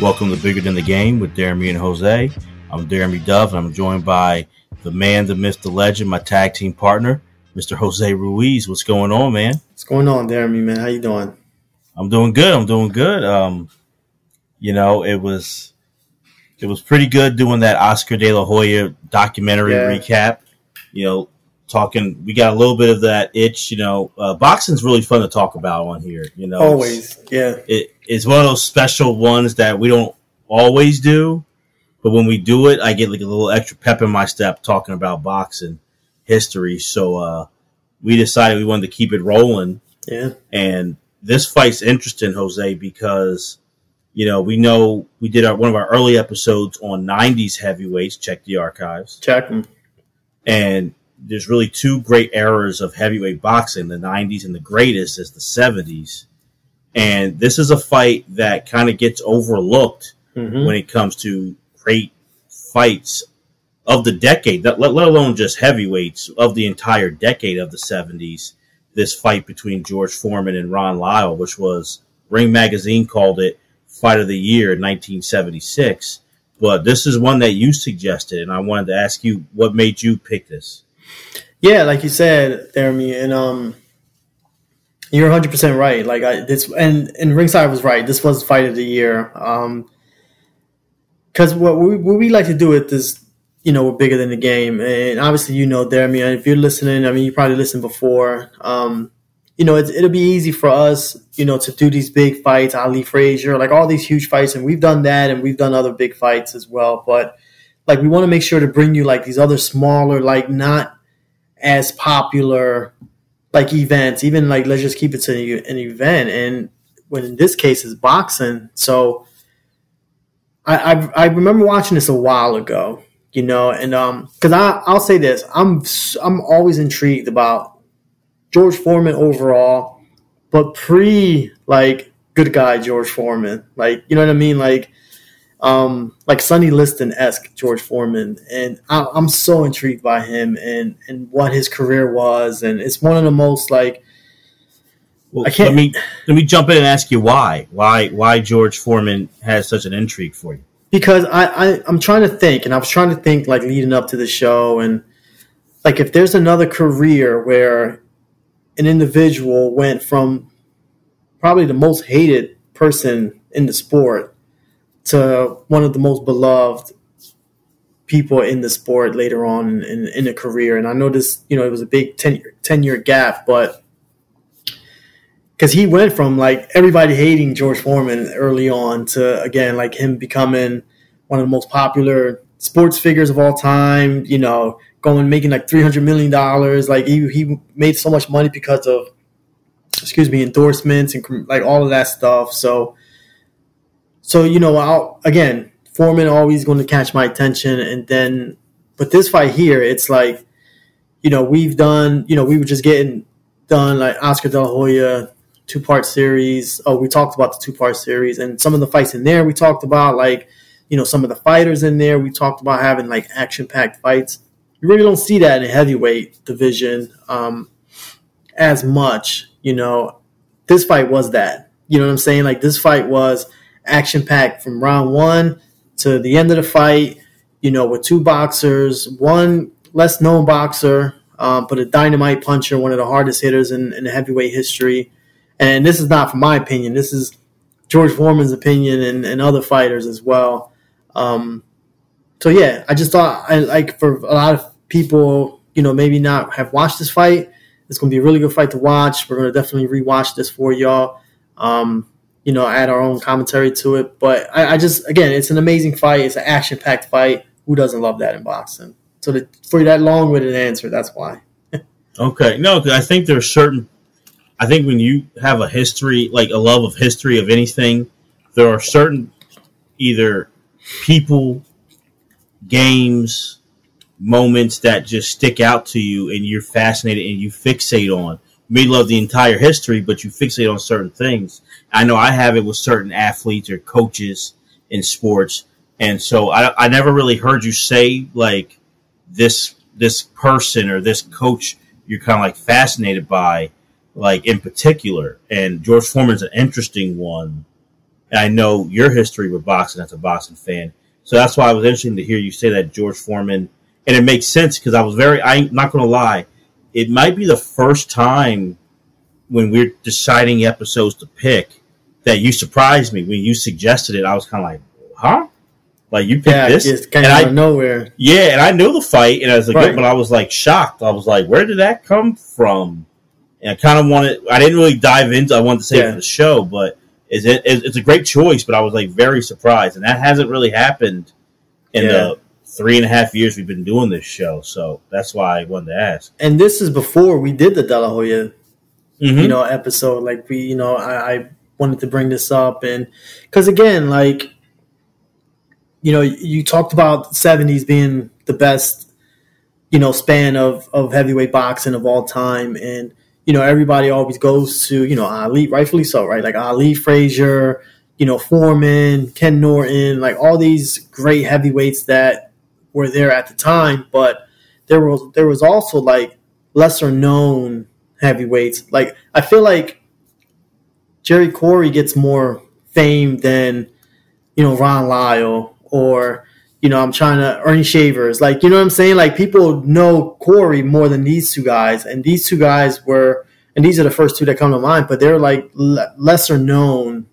Welcome to Bigger Than the Game with Deremy and Jose. I'm Deremy Dove, and I'm joined by the man, the myth, the legend, my tag team partner, Mr. Jose Ruiz. What's going on, man? What's going on, Deremy, man? How you doing? I'm doing good. I'm doing good. Um, you know, it was it was pretty good doing that Oscar De La Hoya documentary Yeah. recap. You know, talking. We got a little bit of that itch. You know, uh, boxing's really fun to talk about on here. You know, Always, yeah. it, it's one of those special ones that we don't always do, but when we do it, I get like a little extra pep in my step talking about boxing history. So uh, we decided we wanted to keep it rolling, Yeah, and this fight's interesting, Jose, because you know we know we did our, one of our early episodes on '90s heavyweights. Check the archives, check 'em. and there's really two great eras of heavyweight boxing: the '90s and the greatest is the '70s. And this is a fight that kind of gets overlooked Mhm. when it comes to great fights of the decade, let, let alone just heavyweights of the entire decade of the 70s. This fight between George Foreman and Ron Lyle, which was Ring Magazine called it Fight of the Year in 1976. But this is one that you suggested, and I wanted to ask you what made you pick this. Yeah, like you said, Deremy, and um, you're 100 percent right. Like I this, and and ringside was right. This was the fight of the year. Um, because what we what we like to do with this, you know, we're bigger than the game, and obviously you know, there. I mean, if you're listening, I mean, you probably listened before. Um, you know, it'll be easy for us, you know, to do these big fights, Ali Frazier, like all these huge fights, and we've done that, and we've done other big fights as well. But like, we want to make sure to bring you like these other smaller, like not as popular, like events. Even like, let's just keep it to an event, and when in this case is boxing. So I I, I remember watching this a while ago, you know, and um, because I I'll say this, I'm I'm always intrigued about George Foreman overall, but pre like good guy George Foreman, like you know what I mean, like um like Sonny Liston esque George Foreman, and I, I'm so intrigued by him and and what his career was, and it's one of the most like Well, I can't- let me let me jump in and ask you why. Why why George Foreman has such an intrigue for you. because I, I I'm trying to think, and I was trying to think like leading up to the show, and like if there's another career where an individual went from probably the most hated person in the sport to one of the most beloved people in the sport later on in, in, a career. And I this, you know, it was a big 10 year, 10 year gap, but because he went from like everybody hating George Foreman early on to again like him becoming one of the most popular sports figures of all time. You know, going making like three hundred million dollars. Like he he made so much money because of excuse me endorsements and like all of that stuff. So so you know, I'll, again, Foreman always going to catch my attention, and then but this fight here, it's like you know we've done you know we were just getting done like Oscar De La Hoya two part series. Oh, we talked about the two part series and some of the fights in there. We talked about like you know some of the fighters in there. We talked about having like action packed fights. You really don't see that in the heavyweight division um, as much. You know, this fight was that. You know what I'm saying? Like this fight was action packed from round one to the end of the fight. You know, with two boxers, one less known boxer, um, but a dynamite puncher, one of the hardest hitters in, in heavyweight history. And this is not from my opinion. This is George Foreman's opinion and, and other fighters as well. Um, so yeah, I just thought I like for a lot of people, you know, maybe not have watched this fight. It's to be a really good fight to watch. We're to definitely rewatch this for y'all. Um, you know, add our own commentary to it. But I, I just, again, it's an amazing fight. It's an action packed fight. Who doesn't love that in boxing? So the, for that long winded answer, that's why. Okay, no, I think there's certain. I think when you have a history, like a love of history of anything, there are certain either people, games, moments that just stick out to you, and you're fascinated and you fixate on. May love the entire history, but you fixate on certain things. I know I have it with certain athletes or coaches in sports, and so I, I never really heard you say like this this person or this coach you're kind of like fascinated by, like in particular. And George Foreman's an interesting one and I know your history with boxing as a boxing fan. So that's why it was interesting to hear you say that George Foreman, and it makes sense because I was very. I'm not going to lie, it might be the first time when we're deciding episodes to pick that you surprised me when you suggested it. I was kind of like, huh? Like you picked Yeah, this, it's kind and of I out of nowhere. yeah, and I knew the fight, and I was like, Right. but I was like shocked. I was like, where did that come from? And I kind of wanted. I didn't really dive into. I wanted to say Yeah. for the show, but it's it, it's a great choice. But I was like very surprised, and that hasn't really happened in Yeah. the three and a half years we've been doing this show. So that's why I wanted to ask. And this is before we did the De La Hoya Mhm. you know episode like we you know I, I wanted to bring this up and because again like you know you talked about 70s being the best you know span of of heavyweight boxing of all time and you know everybody always goes to you know ali rightfully so right like ali frazier you know foreman ken norton like all these great heavyweights that were there at the time but there was there was also like lesser known heavyweights. Like I feel like Jerry Quarry gets more fame than you know Ron Lyle or you know I'm trying to Ernie Shavers. Like you know what I'm saying? Like people know Quarry more than these two guys, and these two guys were, and these are the first two that come to mind. But they're like le- lesser known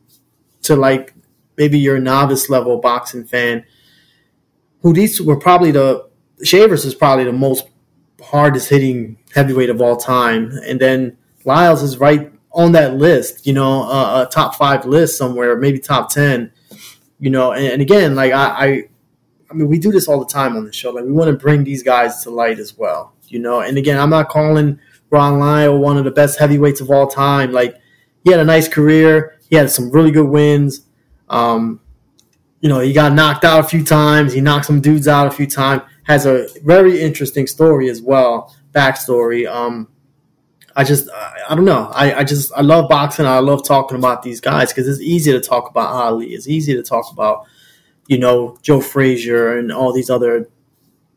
to like maybe your novice level boxing fan. Who these were probably the Shavers is probably the most hardest hitting heavyweight of all time, and then Lyles is right on that list. You know, uh, a top five list somewhere, maybe top ten. You know, and, and again, like I, I, I mean, we do this all the time on the show. Like we want to bring these guys to light as well. You know, and again, I'm not calling Ron Lyle one of the best heavyweights of all time. Like he had a nice career. He had some really good wins. Um, you know, he got knocked out a few times. He knocked some dudes out a few times. Has a very interesting story as well, backstory. Um, I just, I, I don't know. I, I just, I love boxing. I love talking about these guys because it's easy to talk about Ali. It's easy to talk about, you know, Joe Frazier and all these other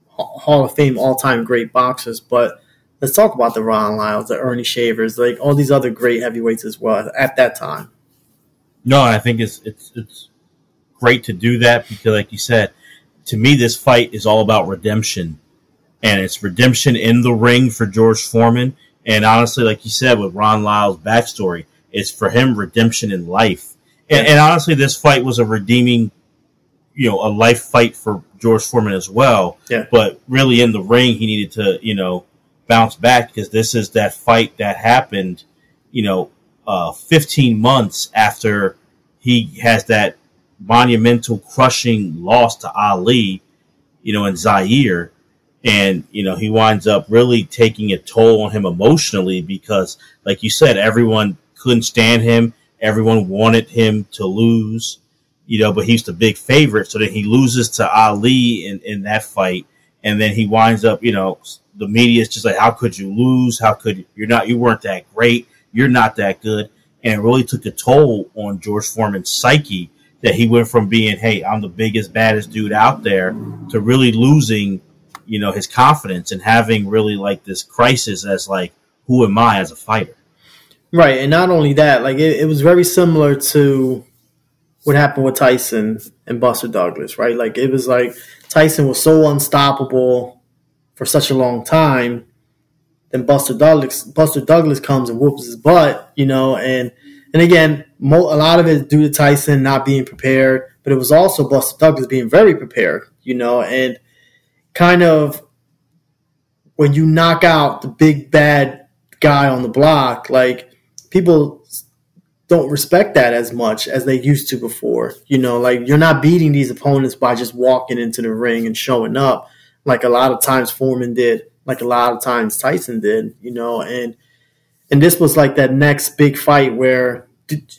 Hall of Fame all time great boxers. But let's talk about the Ron Lyles, the Ernie Shavers, like all these other great heavyweights as well at that time. No, I think it's it's it's great to do that because, like you said, to me, this fight is all about redemption, and it's redemption in the ring for George Foreman. And honestly, like you said, with Ron Lyle's backstory, it's for him redemption in life. And, and honestly, this fight was a redeeming, you know, a life fight for George Foreman as well. Yeah. But really, in the ring, he needed to, you know, bounce back because this is that fight that happened, you know, uh, 15 months after he has that monumental crushing loss to Ali, you know, in Zaire. And, you know, he winds up really taking a toll on him emotionally because, like you said, everyone couldn't stand him. Everyone wanted him to lose, you know, but he's the big favorite. So then he loses to Ali in, in that fight. And then he winds up, you know, the media is just like, how could you lose? How could you? You're not, you weren't that great. You're not that good. And it really took a toll on George Foreman's psyche that he went from being, hey, I'm the biggest, baddest dude out there to really losing, you know, his confidence and having really like this crisis as like, who am I as a fighter? Right, and not only that, like it, it was very similar to what happened with Tyson and Buster Douglas, right? Like it was like Tyson was so unstoppable for such a long time. Then Buster Douglas, Buster Douglas comes and whoops his butt, you know, and and again, mo- a lot of it is due to Tyson not being prepared, but it was also Buster Douglas being very prepared, you know, and kind of when you knock out the big bad guy on the block, like people don't respect that as much as they used to before. You know, like you're not beating these opponents by just walking into the ring and showing up like a lot of times Foreman did, like a lot of times Tyson did, you know, and and this was like that next big fight where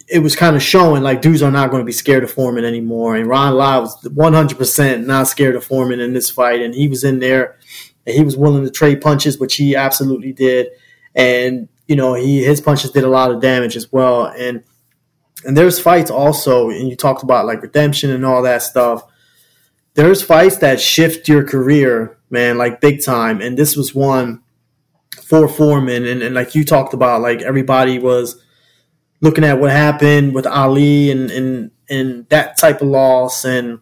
it was kind of showing like dudes are not going to be scared of Foreman anymore. And Ron Lyle was 100% not scared of Foreman in this fight. And he was in there and he was willing to trade punches, which he absolutely did. And, you know, he his punches did a lot of damage as well. And and there's fights also, and you talked about like redemption and all that stuff. There's fights that shift your career, man, like big time. And this was one for Foreman. And, and like you talked about, like everybody was looking at what happened with Ali and and and that type of loss and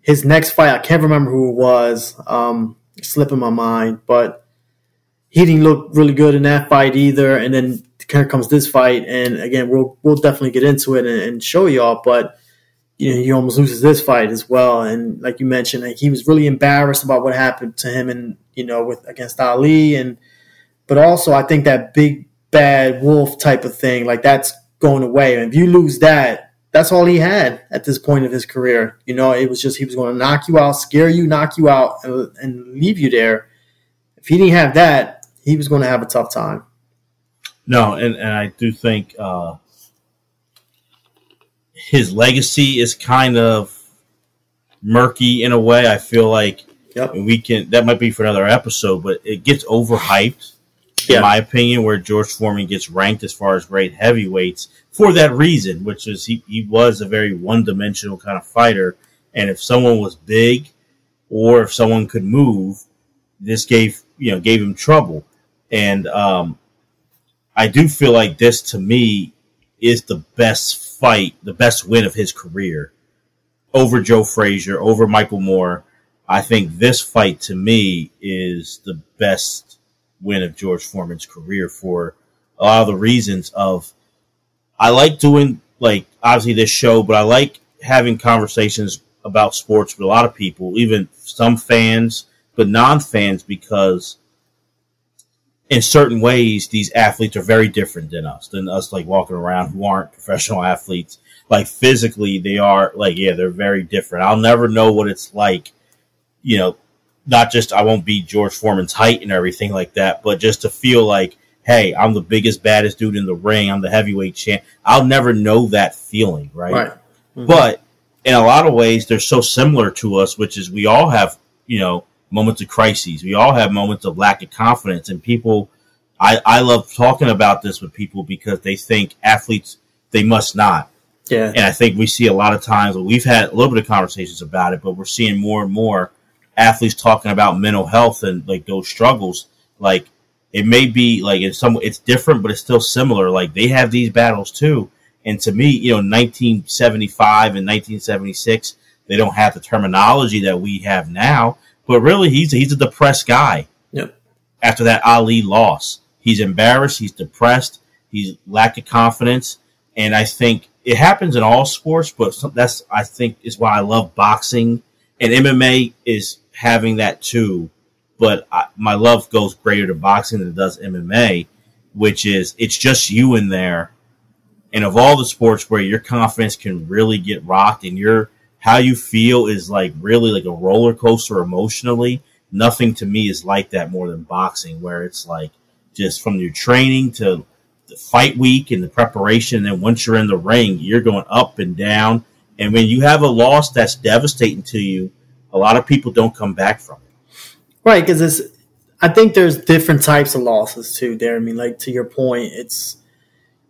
his next fight, I can't remember who it was. Um, slipping my mind, but he didn't look really good in that fight either. And then here comes this fight, and again, we'll we'll definitely get into it and, and show y'all. But you know, he almost loses this fight as well. And like you mentioned, like, he was really embarrassed about what happened to him, and you know, with against Ali, and but also I think that big bad wolf type of thing, like that's going away. And if you lose that, that's all he had at this point of his career. You know, it was just he was going to knock you out, scare you, knock you out, and, and leave you there. If he didn't have that, he was going to have a tough time. No, and, and I do think uh, his legacy is kind of murky in a way. I feel like yep. we can that might be for another episode, but it gets overhyped, yeah. in my opinion, where George Foreman gets ranked as far as great heavyweights for that reason, which is he, he was a very one dimensional kind of fighter. And if someone was big or if someone could move, this gave you know gave him trouble. And um, I do feel like this to me is the best fight, the best win of his career over Joe Frazier, over Michael Moorer. I think this fight to me is the best win of George Foreman's career for a lot of the reasons of I like doing like obviously this show, but I like having conversations about sports with a lot of people, even some fans, but non fans, because in certain ways, these athletes are very different than us, than us like walking around who aren't professional athletes. Like physically, they are like, yeah, they're very different. I'll never know what it's like, you know, not just I won't be George Foreman's height and everything like that, but just to feel like, hey, I'm the biggest, baddest dude in the ring. I'm the heavyweight champ. I'll never know that feeling, right? Right. Mm-hmm. But in a lot of ways, they're so similar to us, which is we all have, you know, moments of crises. We all have moments of lack of confidence, and people. I, I love talking about this with people because they think athletes they must not. Yeah. And I think we see a lot of times we've had a little bit of conversations about it, but we're seeing more and more athletes talking about mental health and like those struggles. Like it may be like in some it's different, but it's still similar. Like they have these battles too. And to me, you know, 1975 and 1976, they don't have the terminology that we have now. But really, he's he's a depressed guy. Yep. After that Ali loss, he's embarrassed. He's depressed. He's lack of confidence, and I think it happens in all sports. But that's I think is why I love boxing and MMA is having that too. But I, my love goes greater to boxing than it does MMA, which is it's just you in there. And of all the sports where your confidence can really get rocked and your how you feel is like really like a roller coaster emotionally. Nothing to me is like that more than boxing, where it's like just from your training to the fight week and the preparation. And then once you're in the ring, you're going up and down. And when you have a loss that's devastating to you, a lot of people don't come back from it. Right, because it's. I think there's different types of losses too. There, I mean, like to your point, it's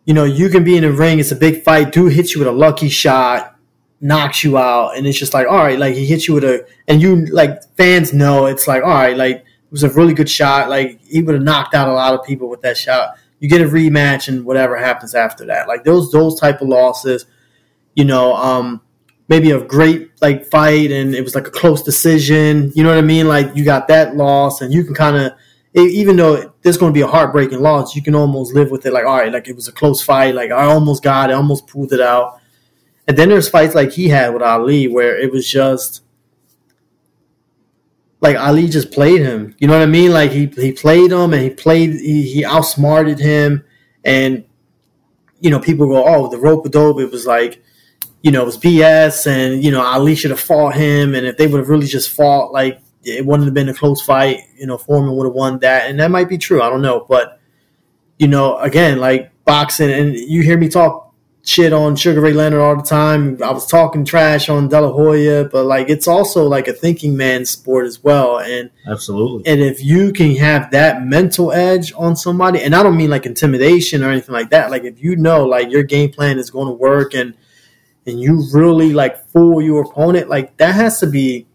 you know you can be in a ring. It's a big fight. Dude hits you with a lucky shot knocks you out, and it's just like, all right, like he hits you with a, and you like fans know it's like, all right, like it was a really good shot. Like he would have knocked out a lot of people with that shot. You get a rematch, and whatever happens after that, like those those type of losses, you know, um, maybe a great like fight, and it was like a close decision. You know what I mean? Like you got that loss, and you can kind of even though there's going to be a heartbreaking loss, you can almost live with it. Like, all right, like it was a close fight. Like I almost got it, almost pulled it out. And then there's fights like he had with Ali where it was just like Ali just played him. You know what I mean? Like he he played him and he played he, he outsmarted him. And you know people go oh the rope a dope it was like you know it was BS and you know Ali should have fought him. And if they would have really just fought like it wouldn't have been a close fight. You know Foreman would have won that. And that might be true. I don't know. But you know again like boxing and you hear me talk shit on Sugar Ray Leonard all the time. I was talking trash on De La Hoya, but like it's also like a thinking man's sport as well. And absolutely. And if you can have that mental edge on somebody, and I don't mean like intimidation or anything like that. Like if you know like your game plan is going to work and and you really like fool your opponent, like that has to be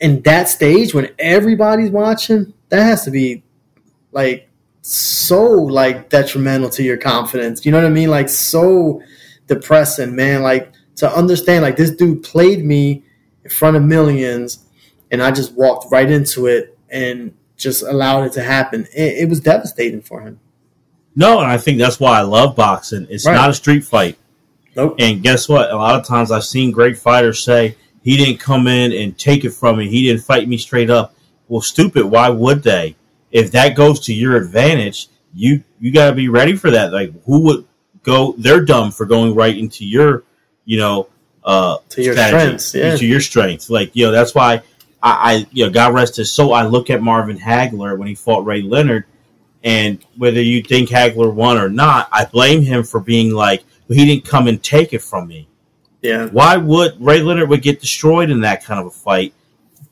in that stage when everybody's watching. That has to be like so like detrimental to your confidence. You know what I mean? Like so depressing, man. Like to understand, like this dude played me in front of millions, and I just walked right into it and just allowed it to happen. It, it was devastating for him. No, and I think that's why I love boxing. It's Right. not a street fight. Nope. And guess what? A lot of times I've seen great fighters say, he didn't come in and take it from me. He didn't fight me straight up. Well, stupid. Why would they? If that goes to your advantage, you you got to be ready for that. Like, who would go? They're dumb for going right into your, you know, uh, To your strategy, strengths, yeah. into your strengths. Like, you know, that's why I, I, you know, God rest his soul. I look at Marvin Hagler when he fought Ray Leonard, and whether you think Hagler won or not, I blame him for being like, well, he didn't come and take it from me. Yeah. Why would Ray Leonard would get destroyed in that kind of a fight?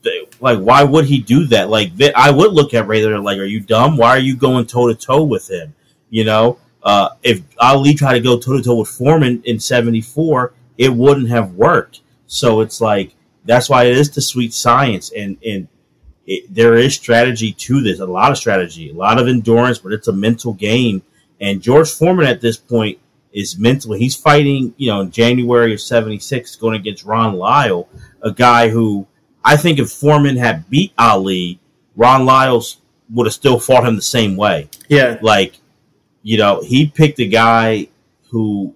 They- Like, why would he do that? Like, th- I would look at Ray like, are you dumb? Why are you going toe to toe with him? You know, uh, if Ali tried to go toe to toe with Foreman in '74, it wouldn't have worked. So it's like that's why it is the sweet science, and and it, there is strategy to this, a lot of strategy, a lot of endurance, but it's a mental game. And George Foreman at this point is mentally he's fighting, you know, in January of '76, going against Ron Lyle, a guy who I think if Foreman had beat Ali, Ron Lyles would have still fought him the same way. Yeah. Like, you know, he picked a guy who,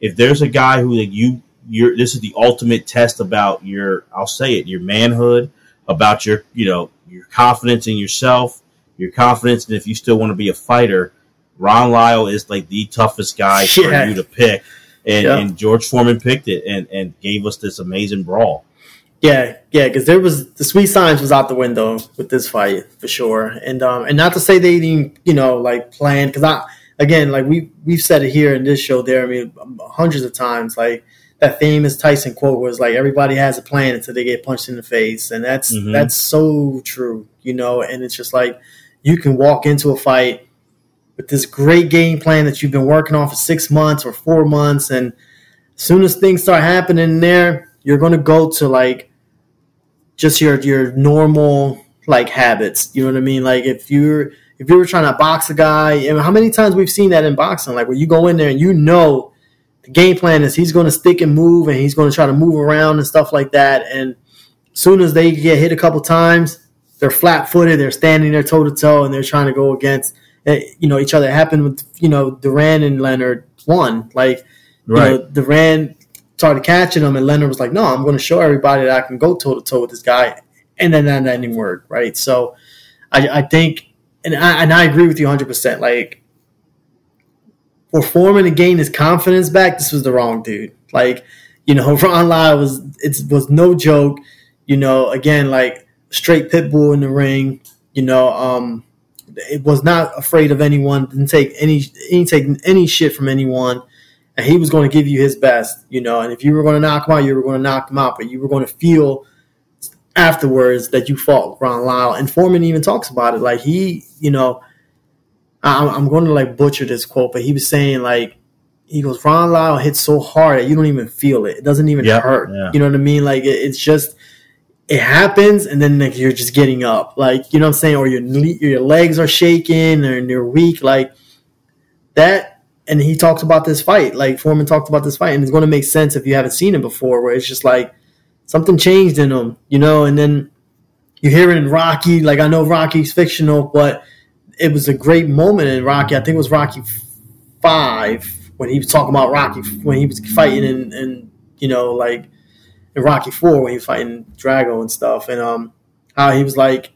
if there's a guy who like you, you're this is the ultimate test about your, I'll say it, your manhood, about your, you know, your confidence in yourself, your confidence, and if you still want to be a fighter, Ron Lyle is like the toughest guy Yeah. for you to pick. And, Yeah. and George Foreman picked it and, and gave us this amazing brawl. Yeah, yeah, because there was the sweet science was out the window with this fight for sure, and um, and not to say they didn't, you know, like plan because I again, like we we've said it here in this show, there, I mean, hundreds of times, like that famous Tyson quote was like, "Everybody has a plan until they get punched in the face," and that's Mhm. that's so true, you know, and it's just like you can walk into a fight with this great game plan that you've been working on for six months or four months, and as soon as things start happening there, you're going to go to like just your your normal like habits. You know what I mean? Like if you're if you were trying to box a guy, and how many times we've seen that in boxing, like where you go in there and you know the game plan is he's going to stick and move and he's going to try to move around and stuff like that. And as soon as they get hit a couple times, they're flat footed, they're standing there toe to toe, and they're trying to go against eh, you know each other. It happened with you know Duran and Leonard one like you Right. know, Duran started catching him, and Leonard was like, "No, I'm going to show everybody that I can go toe to toe with this guy," and then that didn't work, right? So, I, I think, and I, and I agree with you 100. percent Like, for Foreman to gain his confidence back, this was the wrong dude. Like, you know, Ron Lyle was it was no joke. You know, again, like straight pit bull in the ring. You know, um, it was not afraid of anyone. Didn't take any, didn't take any shit from anyone and he was going to give you his best, you know. And if you were going to knock him out, you were going to knock him out, but you were going to feel afterwards that you fought Ron Lyle. And Foreman even talks about it, like he, you know, I, I'm going to like butcher this quote, but he was saying like he goes, Ron Lyle hits so hard that you don't even feel it. It doesn't even Yeah, hurt. yeah. You know what I mean? Like it, it's just. It happens, and then like, you're just getting up, like you know what I'm saying, or your your legs are shaking, and you're weak, like that and he talks about this fight. Like Foreman talked about this fight, and it's going to make sense if you haven't seen it before. Where it's just like something changed in him, you know. And then you hear it in Rocky. Like I know Rocky's fictional, but it was a great moment in Rocky. I think it was Rocky Five when he was talking about Rocky when he was fighting and in you know like in Rocky Four when he was fighting Drago and stuff, and um how he was like.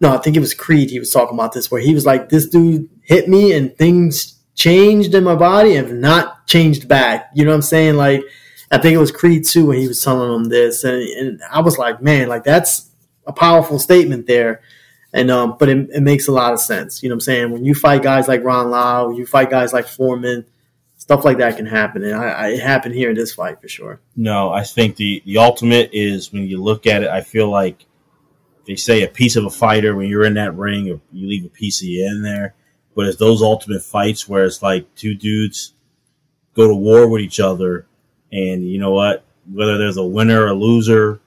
No, I think it was Creed. He was talking about this, where he was like, "This dude hit me, and things changed in my body and have not changed back. You know what I'm saying? Like, I think it was Creed 2 when he was telling them this. And, and I was like, man, like that's a powerful statement there. And, um, but it, it makes a lot of sense. You know what I'm saying? When you fight guys like Ron Lau, you fight guys like Foreman, stuff like that can happen. And I, I, it happened here in this fight for sure. No, I think the the ultimate is when you look at it. I feel like they say a piece of a fighter when you're in that ring, you leave a piece of you in there. But it's those ultimate fights where it's like two dudes go to war with each other, and you know what? Whether there's a winner or a loser,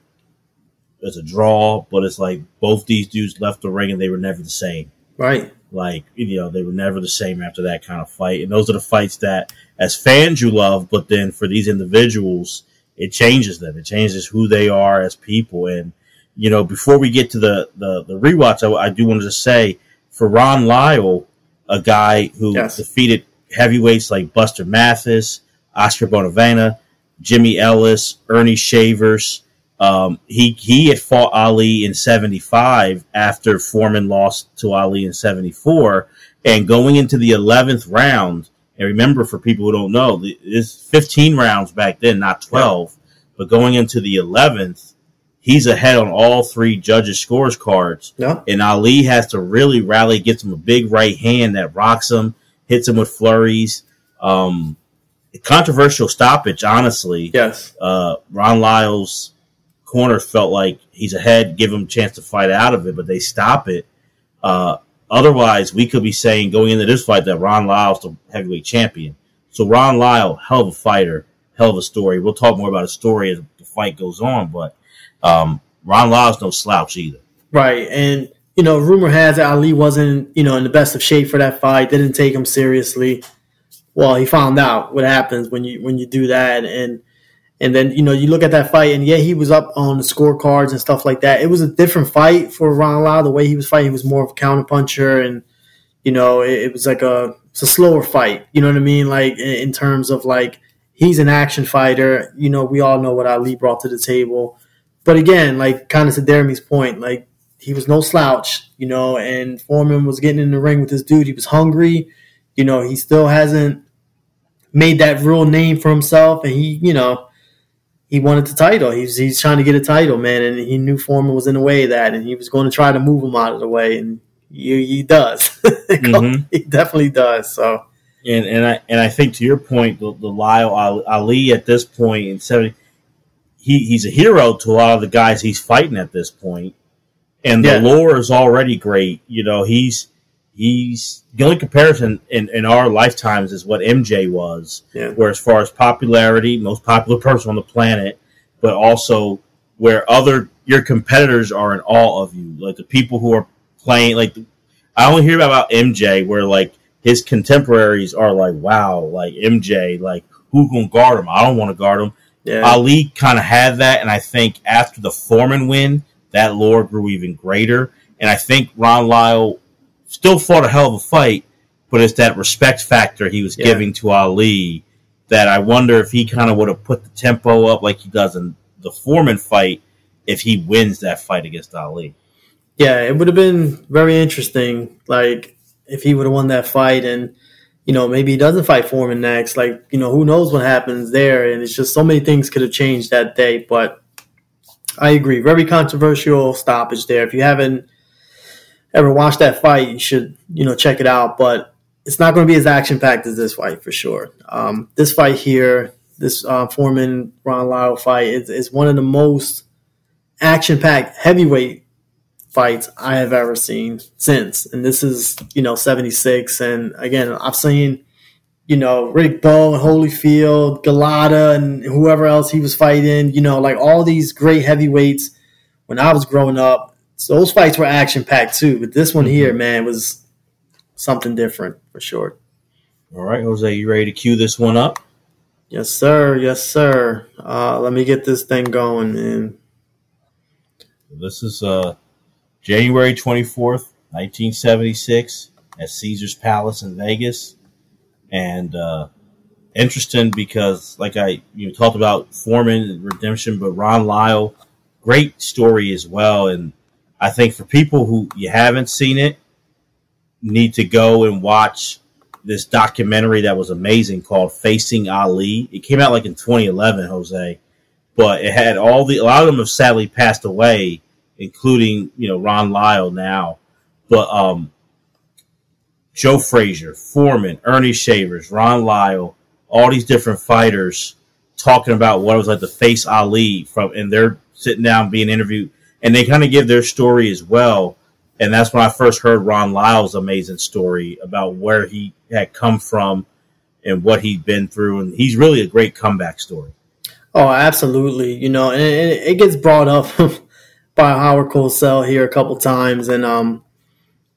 there's a draw. But it's like both these dudes left the ring and they were never the same. Right. Like you know, they were never the same after that kind of fight, and those are the fights that, as fans, you love. But then for these individuals, it changes them. It changes who they are as people. And you know, before we get to the the, the rewatch, I, I do want to just say for Ron Lyle, a guy who yes. defeated heavyweights like Buster Mathis, Oscar Bonavena, Jimmy Ellis, Ernie Shavers. Um, he he had fought Ali in '75 after Foreman lost to Ali in '74, and going into the 11th round. And remember, for people who don't know, it's 15 rounds back then, not 12. Yeah. But going into the 11th, he's ahead on all three judges' scores cards. Yeah. And Ali has to really rally, gets him a big right hand that rocks him, hits him with flurries. Um, controversial stoppage, honestly. Yes. Uh, Ron Lyle's corner felt like he's ahead, give him a chance to fight out of it, but they stop it. Uh, otherwise, we could be saying going into this fight that Ron Lyle's the heavyweight champion. So Ron Lyle, hell of a fighter, hell of a story. We'll talk more about his story as the fight goes on, but um, Ron Lyle's no slouch either. Right, and you know, rumor has it Ali wasn't you know in the best of shape for that fight. Didn't take him seriously well, he found out what happens when you when you do that, and and then you know you look at that fight, and yeah, he was up on the scorecards and stuff like that. It was a different fight for Ron Lyle. The way he was fighting, he was more of a counterpuncher, and you know it, it was like a it's a slower fight. You know what I mean? Like in, in terms of like he's an action fighter. You know, we all know what Ali brought to the table. But again, like kind of to Deremy's point, like he was no slouch, you know, and Foreman was getting in the ring with this dude. He was hungry you know, he still hasn't made that real name for himself, and he, you know, he wanted the title. He's he's trying to get a title, man, and he knew Foreman was in the way of that, and he was going to try to move him out of the way, and he, he does. mm-hmm. he definitely does. So, and and I and I think to your point, the, the Lyle Ali at this point in seventy, he he's a hero to a lot of the guys he's fighting at this point, and the yeah. lore is already great. You know, he's he's the only comparison in, in our lifetimes is what MJ was. Yeah. Where as far as popularity, most popular person on the planet, but also where other your competitors are in awe of you, like the people who are playing. Like I only hear about MJ, where like his contemporaries are like, wow, like MJ, like who can guard him? I don't want to guard him. Yeah. Ali kind of had that, and I think after the Foreman win, that lore grew even greater. And I think Ron Lyle still fought a hell of a fight, but it's that respect factor he was yeah. giving to Ali that I wonder if he kind of would have put the tempo up like he does in the Foreman fight if he wins that fight against Ali. Yeah, it would have been very interesting. Like if he would have won that fight and you know, maybe he doesn't fight Foreman next. Like, you know, who knows what happens there? And it's just so many things could have changed that day. But I agree. Very controversial stoppage there. If you haven't ever watched that fight, you should you know check it out. But it's not going to be as action packed as this fight for sure. Um, this fight here, this uh, Foreman Ron Lyle fight, is, is one of the most action packed heavyweight fights I have ever seen since. And this is you know seventy six, and again I've seen. You know, Riddick Bowe and Holyfield, Golota, and whoever else he was fighting, you know, like all these great heavyweights when I was growing up so those fights were action packed too, but this one here, mm-hmm. man, was something different for sure. All right, Jose, you ready to cue this one up? Yes, sir. Yes, sir. Uh, let me get this thing going, man. This is uh, January twenty fourth, nineteen seventy six, at Caesar's Palace in Vegas, and uh, interesting because, like I you know, talked about Foreman and redemption, but Ron Lyle, great story as well, and I think for people who you haven't seen it, need to go and watch this documentary that was amazing called Facing Ali. It came out like in 2011, Jose, but it had all the a lot of them have sadly passed away, including you know Ron Lyle now, but um, Joe Frazier, Foreman, Ernie Shavers, Ron Lyle, all these different fighters talking about what it was like to face Ali from, and they're sitting down being interviewed and they kind of give their story as well. And that's when I first heard Ron Lyle's amazing story about where he had come from and what he'd been through. And he's really a great comeback story. Oh, absolutely. You know, and it, gets brought up by Howard Cosell here a couple times. And, um,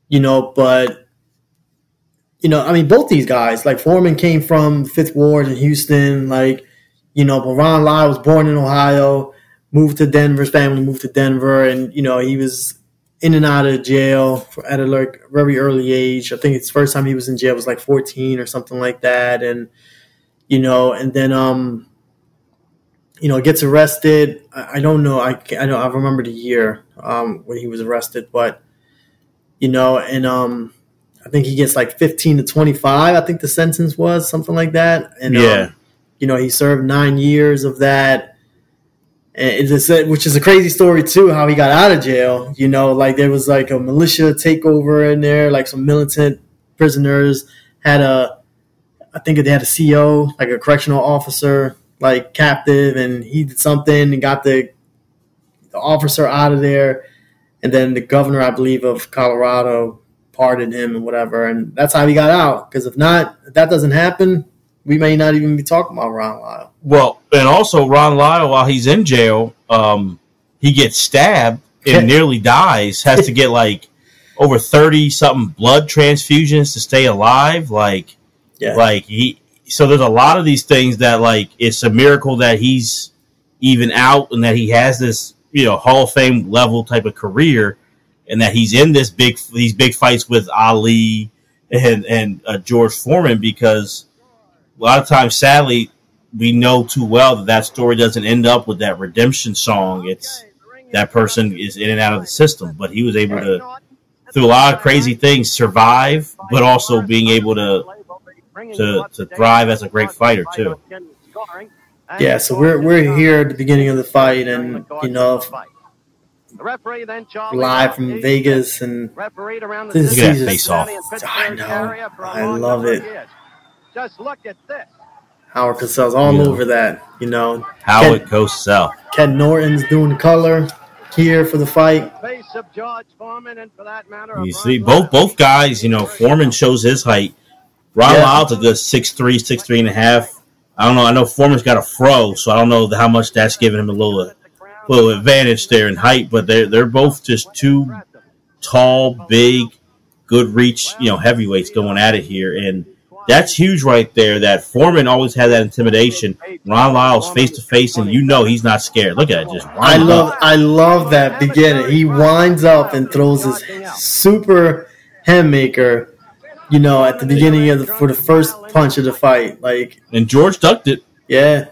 you know, but you know, I mean, both these guys, like Foreman came from Fifth Ward in Houston, like, you know, but Ron Lyle was born in Ohio, moved to Denver, his family moved to Denver, and, you know, he was in and out of jail at a like very early age. I think it's first time he was in jail was like 14 or something like that. And, you know, and then, um, you know, gets arrested. I, I don't know. I, I know I remember the year um, when he was arrested, but you know, and um, I think he gets like 15 to 25. I think the sentence was something like that. And Yeah. um, you know, he served nine years of that. And just, which is a crazy story too, how he got out of jail. You know, like there was like a militia takeover in there, like some militant prisoners had a, I think they had a CO, like a correctional officer, like captive, and he did something and got the, the officer out of there. And then the governor, I believe, of Colorado pardoned him and whatever. And that's how he got out. Because if not, if that doesn't happen, we may not even be talking about Ron Lyle. Well, and also Ron Lyle, while he's in jail, um, he gets stabbed and nearly dies. Has to get like over thirty something blood transfusions to stay alive. Like, Yeah. like he. So there's a lot of these things that like it's a miracle that he's even out and that he has this you know Hall of Fame level type of career, and that he's in this big these big fights with Ali and and uh, George Foreman because a lot of times, sadly, we know too well that that story doesn't end up with that redemption song. It's that person is in and out of the system, but he was able to, through a lot of crazy things, survive, but also being able to to to thrive as a great fighter too. Yeah, so we're we're here at the beginning of the fight, and you know, live from Vegas, and this Look at that is face off. I know. I love it. Just look at this. Howard Cosell's all Yeah. over that. You know, How Ken- it goes south. Ken Norton's doing color here for the fight. Face of George Foreman, and for that matter, You see, both both guys. You know, Foreman shows his height. Ron Yeah. Lyle's a good six three, six three and a half. I don't know. I know Foreman's got a fro, so I don't know how much that's giving him a little little advantage there in height. But they're they're both just two tall, big, good reach, you know, heavyweights going at it here, and that's huge right there. That Foreman always had that intimidation. Ron Lyle's face to face, and you know he's not scared. Look at it, just I love up. I love that beginning. He winds up and throws his super haymaker, you know, at the beginning of the for the first punch of the fight. Like and George ducked it. Yeah.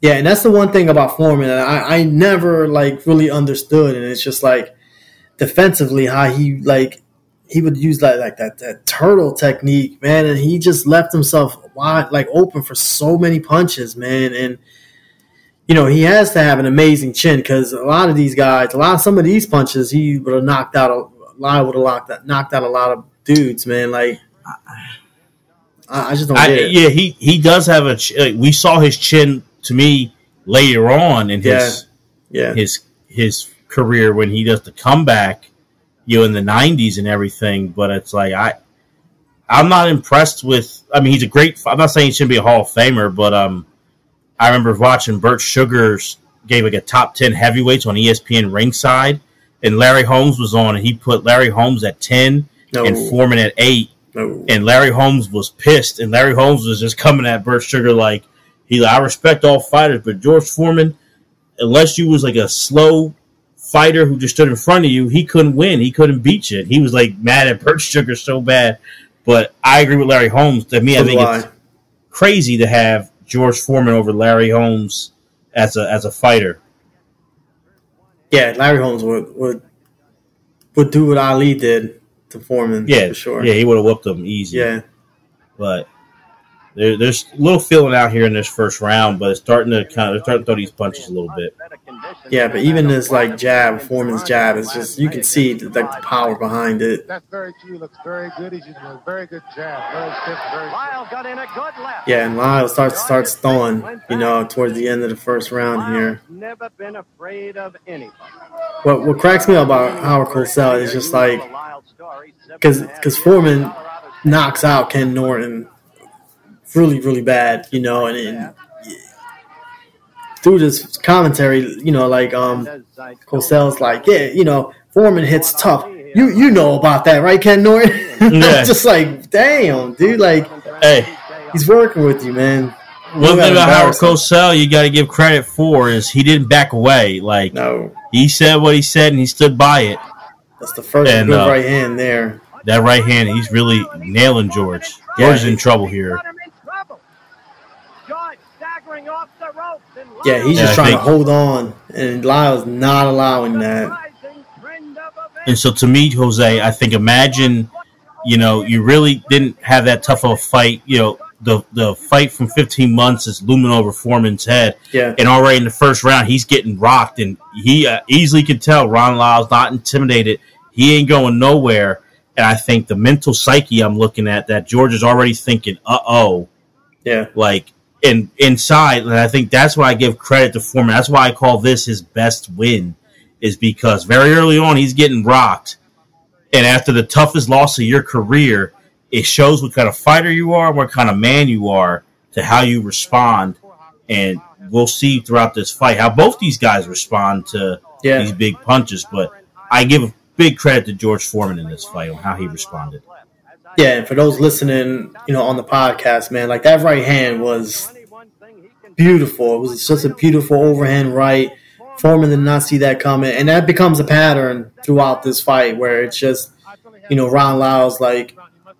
Yeah, and that's the one thing about Foreman. and I, I never like really understood, and it's just like defensively how he like he would use like like that, that turtle technique, man, and he just left himself wide like open for so many punches, man, and you know he has to have an amazing chin because a lot of these guys, a lot of some of these punches, he would have knocked out a lot, would have knocked out, knocked out a lot of dudes, man. Like I, I just don't I, get it. yeah, he he does have a. Like, we saw his chin to me later on in his Yeah. his his career when he does the comeback, you know, in the '90s and everything. But it's like I, I'm not impressed with. I mean, he's a great. I'm not saying he shouldn't be a Hall of Famer, but um, I remember watching Bert Sugars gave like a top ten heavyweights on ESPN ringside, and Larry Holmes was on, and he put Larry Holmes at ten No. and Foreman at eight No. and Larry Holmes was pissed, and Larry Holmes was just coming at Bert Sugar like he. I respect all fighters, but George Foreman, unless you was like a slow fighter who just stood in front of you, he couldn't win. He couldn't beat you. He was like mad at Bert Sugar so bad. But I agree with Larry Holmes. To me, I think it's crazy to have George Foreman over Larry Holmes as a as a fighter. Yeah, Larry Holmes would would would do what Ali did to Foreman. Yeah, for sure. Yeah, he would have whooped them easy. yeah, but there, there's a little feeling out here in this first round, but it's starting to kind of they're starting to throw these punches a little bit. yeah. But even this like jab, Foreman's jab is just you can see the, like the power behind it. That's very true. Looks very good. He's using a very good jab. Very stiff, very Lyle got in a good left. Yeah, and Lyle starts starts throwing. You know, towards the end of the first round here. Never been afraid of anybody. What what cracks me up about Howard Cosell is just like because because Foreman knocks out Ken Norton really really bad. You know, and. and through this commentary, you know, like um, Cosell's like, yeah, you know, Foreman hits tough. You you know about that, right, Ken Norton? Yeah. just like, damn, dude, like Hey, he's working with you, man. one thing about Howard. Cosell you got to give credit for is he didn't back away. Like No, he said what he said and he stood by it. That's the first And, good uh, right hand there. That right hand, he's really nailing George. George is in trouble here. Got him in trouble. George staggering off the ropes and Yeah, he's Yeah, just I trying think- to hold on, and Lyle's not allowing that. Rising trend of events. And so to me, Jose, I think imagine, you know, you really didn't have that tough of a fight. You know, the the fight from 15 months is looming over Foreman's head, Yeah, and already in the first round, he's getting rocked, and he uh, easily can tell Ron Lyle's not intimidated. He ain't going nowhere. And I think the mental psyche I'm looking at that George is already thinking, uh oh, yeah, like in inside, and I think that's why I give credit to Foreman. That's why I call this his best win, is because very early on he's getting rocked, and after the toughest loss of your career, it shows what kind of fighter you are, what kind of man you are, to how you respond, and we'll see throughout this fight how both these guys respond to yeah. these big punches. But I give big credit to George Foreman in this fight on how he responded. Yeah, and for those listening, you know, on the podcast, man, like that right hand was beautiful. It was just a beautiful overhand right. Foreman did not see that coming, and that becomes a pattern throughout this fight where it's just, you know, Ron Lyle's like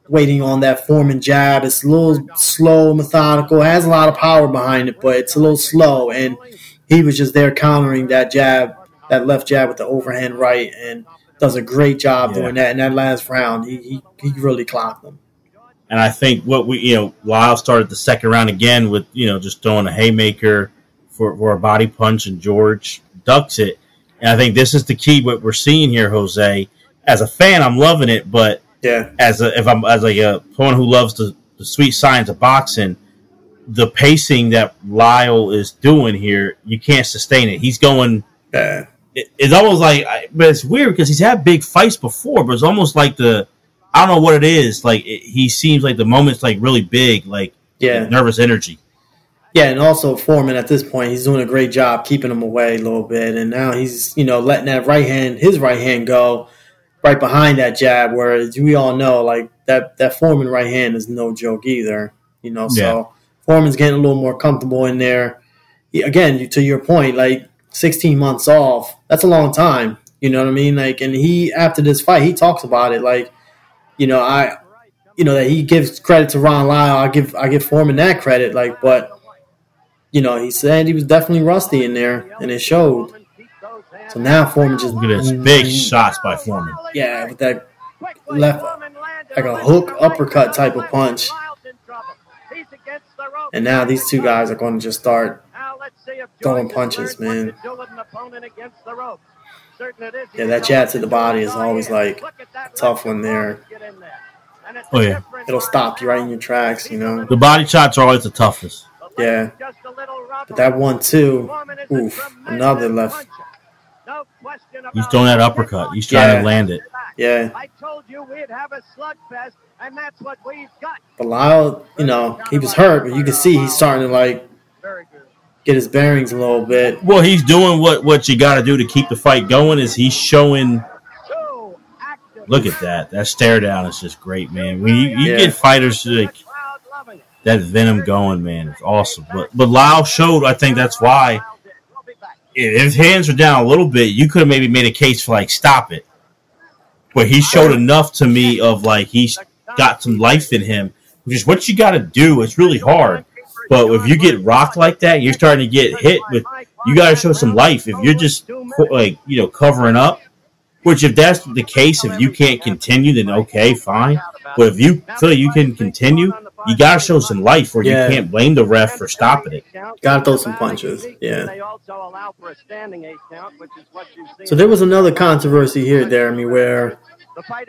waiting on that Foreman jab. It's a little slow, methodical, it has a lot of power behind it, but it's a little slow, and he was just there countering that jab, that left jab with the overhand right, and does a great job Yeah. doing that. In that last round, he he, he really clocked them. And I think what we, you know, Lyle started the second round again with, you know, just throwing a haymaker for, for a body punch, and George ducks it. And I think this is the key. What we're seeing here, Jose. As a fan, I'm loving it, but Yeah, as a if I'm as like a someone who loves the, the sweet science of boxing, the pacing that Lyle is doing here, you can't sustain it. He's going. yeah, It's almost like, I- but it's weird because he's had big fights before, but it's almost like the, I don't know what it is. Like it, he seems like the moment's like really big, like yeah. nervous energy. Yeah, and also Foreman at this point, he's doing a great job keeping him away a little bit, and now he's you know letting that right hand, his right hand, go right behind that jab. Whereas we all know, like that that Foreman right hand is no joke either. You know, so Foreman's getting a little more comfortable in there. Again, to your point, like 16 months off, that's a long time. You know what I mean? Like, and he after this fight, he talks about it. Like, you know, I, you know, that he gives credit to Ron Lyle. I give I give Foreman that credit. Like, but you know, he said he was definitely rusty in there, and it showed. So now Foreman just Look at this big shots by Foreman. yeah, with that left, like a hook uppercut type of punch. And now these two guys are going to just start. Throwing punches, man. Yeah, that jab to the body is always like a tough one there. Oh, yeah. It'll stop you right in your tracks, you know. The body shots are always the toughest. Yeah, but that one too. oof, another left. He's throwing that uppercut. He's trying Yeah. to land it. Yeah, I told you we'd have a slugfest, and that's what we've got. but Lyle, you know, he was hurt, but you can see he's starting to like Very good. Get his bearings a little bit. Well, he's doing what what you got to do to keep the fight going. Is he's showing? Look at that. That stare down is just great, man. When you, you Yeah. get fighters like Crowd loving it. that venom going, man, it's awesome. But but Lyle showed. I think that's why We'll be back. if his hands were down a little bit, you could have maybe made a case for like stop it. But he showed enough to me of like he's got some life in him, which is what you got to do. It's really hard. But if you get rocked like that, you're starting to get hit with. You got to show some life. If you're just like you know covering up, which if that's the case, if you can't continue, then okay, fine. But if you feel you can continue, you got to show some life, or Yeah. you can't blame the ref for stopping it. Gotta throw some punches, yeah. They also allow for a standing eight count, which is what you've seen. So there was another controversy here, Deremy, where The fight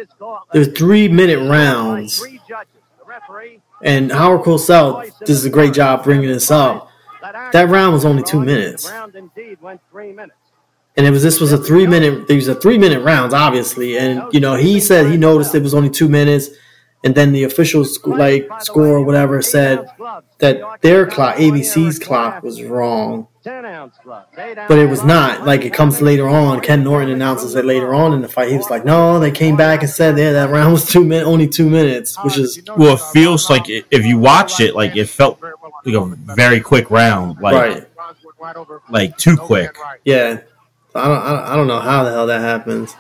there's three minute rounds, And Howard Cosell does a great job bringing this up. That round was only two minutes. and it was this was a three minute these are three minute rounds obviously and you know he said he noticed it was only two minutes and then the official sc- like score or whatever said that their clock, ABC's clock, was wrong. But it was not. Like it comes later on. Ken Norton announces it later on in the fight. He was like, "No, they came back and said yeah, that round was two minutes, only two minutes," which is Well, it feels like it, if you watch it, like it felt like a very quick round, like Right. like too quick. yeah. I don't, I don't, I don't know how the hell that happens.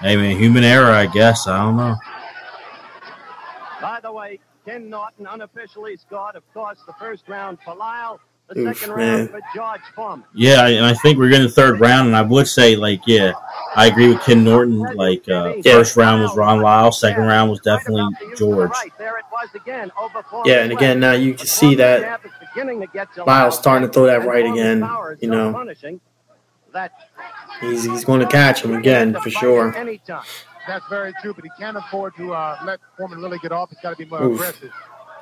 Hey man, human error, I guess. I don't know. By the way, Ken Norton unofficially scored, of course, the first round for Lyle, the Oof, second man. round for George Foreman. Yeah, I- and I think we're in the third round, and I would say like, yeah, I agree with Ken Norton. Like, uh, Yeah. first round was Ron Lyle, second round was definitely George. There it was again, over Yeah, and again now you can see that Lyle's starting to throw that right again, you know. He's he's going to catch him again for sure. Anytime. That's very true, but he can't afford to uh, let Foreman really get off. He's got to be more Oof. aggressive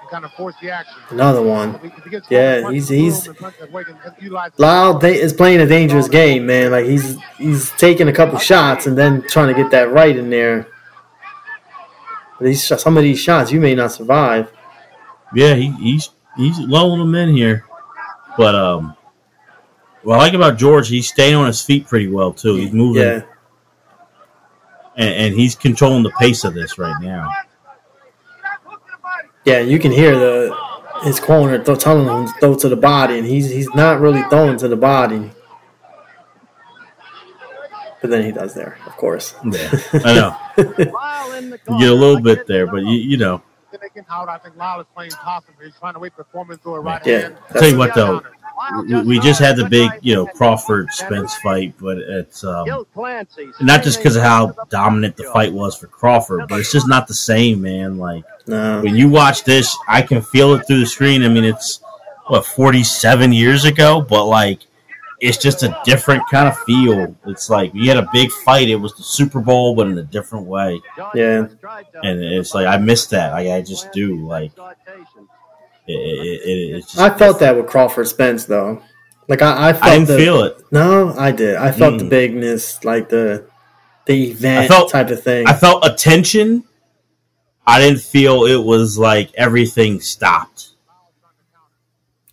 and kind of force the action. Another one. If he- if he Yeah, he's- he's- through him and punching that way, he can utilize- Lyle da- is playing a dangerous game, man. Like he's he's taking a couple shots and then trying to get that right in there. But these some of these shots you may not survive. Yeah, he, he's he's lulling them in here, but um, what I like about George, he's staying on his feet pretty well too. He's moving, Yeah, and, and he's controlling the pace of this right now. yeah. You can hear the his corner th- telling him to throw to the body, and he's he's not really throwing to the body. But then he does there, of course. Yeah, I know. Lyle in the You get a little bit there, but you you know, Taking out, I think Lyle is playing possum. He's trying to wait for Foreman to a right Yeah, hand. I'll tell you what though, we, we just had the big you know Crawford Spence fight, but it's um, not just because of how dominant the fight was for Crawford, but it's just not the same, man. Like No, when you watch this, I can feel it through the screen. I mean, it's what forty seven years ago, but like it's just a different kind of feel. It's like we had a big fight. It was the Super Bowl, but in a different way, Yeah. and it's like I miss that. Like I just do. Like it, it, it, it's just I felt that with Crawford Spence though. Like I, I felt I didn't the, feel it. No, I did. I felt the Mm. bigness, like the the event I felt- type of thing. I felt attention. I didn't feel it was like everything stopped.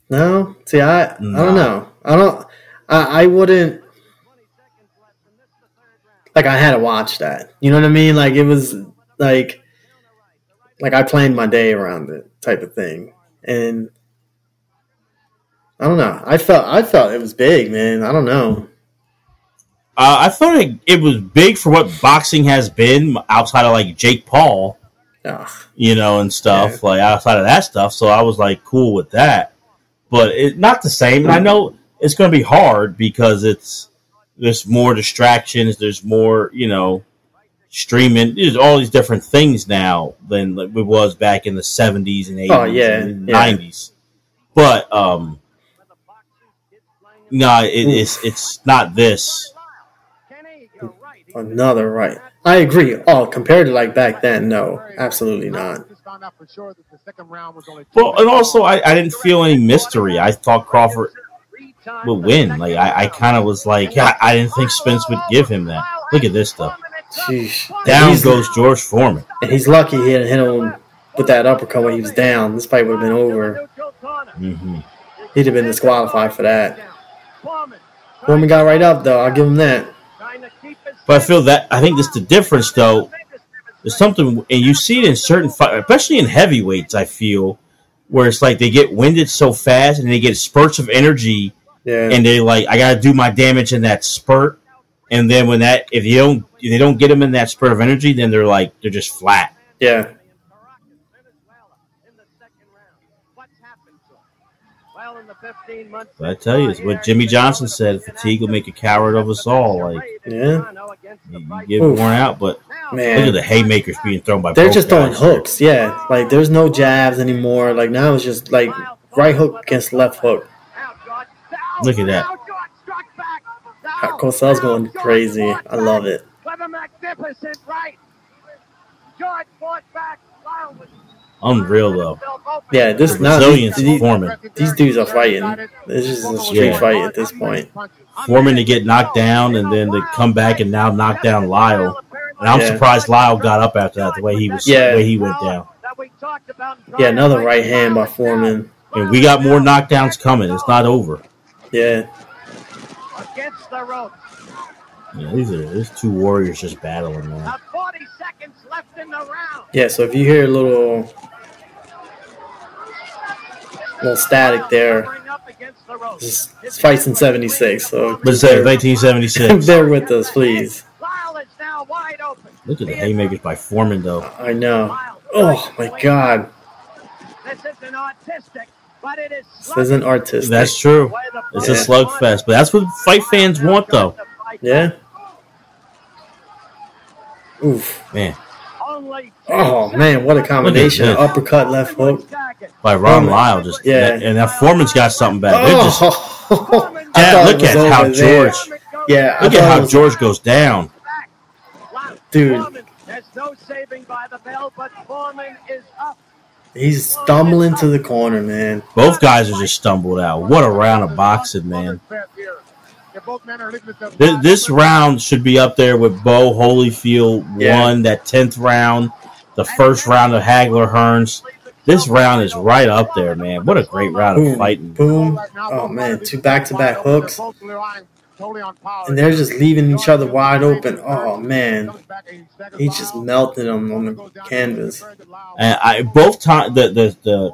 no, see, I I don't know. I don't. I, I wouldn't. Like I had to watch that. You know what I mean? Like it was like like I planned my day around it type of thing, and I don't know. I felt I felt it was big, man. I don't know. Uh, I thought it, it was big for what boxing has been outside of like Jake Paul. Ugh. you know, and stuff like outside of that stuff. So I was like cool with that, but it not the same. And I know it's going to be hard because it's there's more distractions. There's more, you know, streaming. There's all these different things now than it was back in the '70s and '80s Oh, yeah, and yeah. '90s. But um, no, it, it's it's not this. Another right. I agree. Oh, compared to like back then, no, absolutely not. Just found out for sure that the second round was only two Well, and also. I, I didn't feel any mystery. I thought Crawford would win. Like I, I kind of was like, I, I didn't think Spence would give him that. Look at this stuff. Sheesh. Down He's- goes George Foreman. And he's lucky he didn't hit him with that uppercut when he was down. This fight would have been over. Mm-hmm. He'd have been disqualified for that. Foreman got right up though. I'll give him that. But I feel that I think that's the difference, though. There's something, and you see it in certain fights, especially in heavyweights. I feel where it's like they get winded so fast and they get spurts of energy, Yeah. and they like, I got to do my damage in that spurt. And then when that, if you don't, if they don't get them in that spur of energy, then they're like, they're just flat. yeah. But I tell you, it's what Jimmy Johnson said: fatigue will make a coward of us all. Like Yeah. you, get worn out, but Man. look at the haymakers being thrown by. They're just throwing hooks. Yeah. Like there's no jabs anymore. Like now it's just like right hook against left hook. Look at that. Cosell's going crazy. I love it. With a magnificent right. George fought back. Was Unreal though. Yeah, this now resilience these, Foreman. these dudes are fighting. This is a street Yeah. fight at this point. Foreman to get knocked down and then to come back and now knock down Lyle. And I'm Yeah. surprised Lyle got up after that. The way he was, Yeah. the way he went down. Yeah, another right hand by Foreman. And we got more knockdowns coming. It's not over. Yeah, the ropes. Yeah, these are these two warriors just battling, man. Now 40 seconds left in the round. yeah. So if you hear a little, little static there, Covering up against the ropes. this, this fight's in '76. So Let's say 1976. bear with us, please. Lyle is now wide open. Look at the haymakers by Foreman, though. I know. Oh my God, This is an artistic, but it is this isn't artistic. That's true. It's a slugfest, but that's what fight fans want, though. Yeah. Oof. Man, Oh man, what a combination! Look at. Uppercut, left hook. by Ron Foreman. Lyle, just Yeah. and that Foreman's got something back. They're just Oh, I Dad, look at how there. George- Yeah, look thought at how was- George goes down. Dude. There's no saving by the bell, but Foreman is up. He's stumbling to the corner, man. Both guys are just stumbled out. What a round of boxing, man. This, This round should be up there with Bowe Holyfield Yeah. won that tenth round, the first round of Hagler Hearns. This round is right up there, man. What a great round of fighting. boom. Oh man, two back-to-back hooks, and they're just leaving each other wide open. Oh man, he just melted them on the canvas. And I both time the the the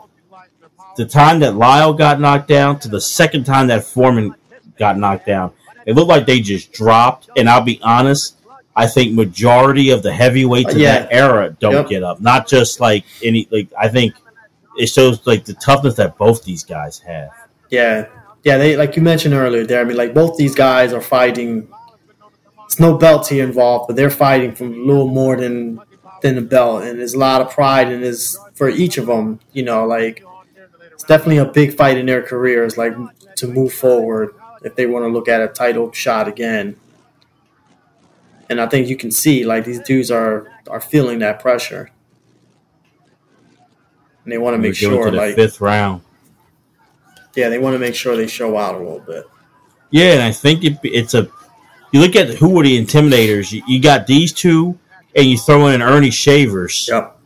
the time that Lyle got knocked down to the second time that Foreman got knocked down, it looked like they just dropped. And I'll be honest, I think majority of the heavyweights uh, of Yeah. that era don't Yep. get up. Not just like any like I think it shows like the toughness that both these guys have. Yeah, yeah. They like you mentioned earlier, there. I mean, like both these guys are fighting. It's no belts here involved, but they're fighting for a little more than than the belt, and there's a lot of pride in this for each of them. You know, like it's definitely a big fight in their careers, like to move forward if they want to look at a title shot again. And I think you can see like these dudes are are feeling that pressure, and they want to make sure, to the like, fifth round. Yeah, they want to make sure they show out a little bit. Yeah, and I think it, it's a. You look at who were the intimidators. You, you got these two, and you throw in Ernie Shavers. Yep.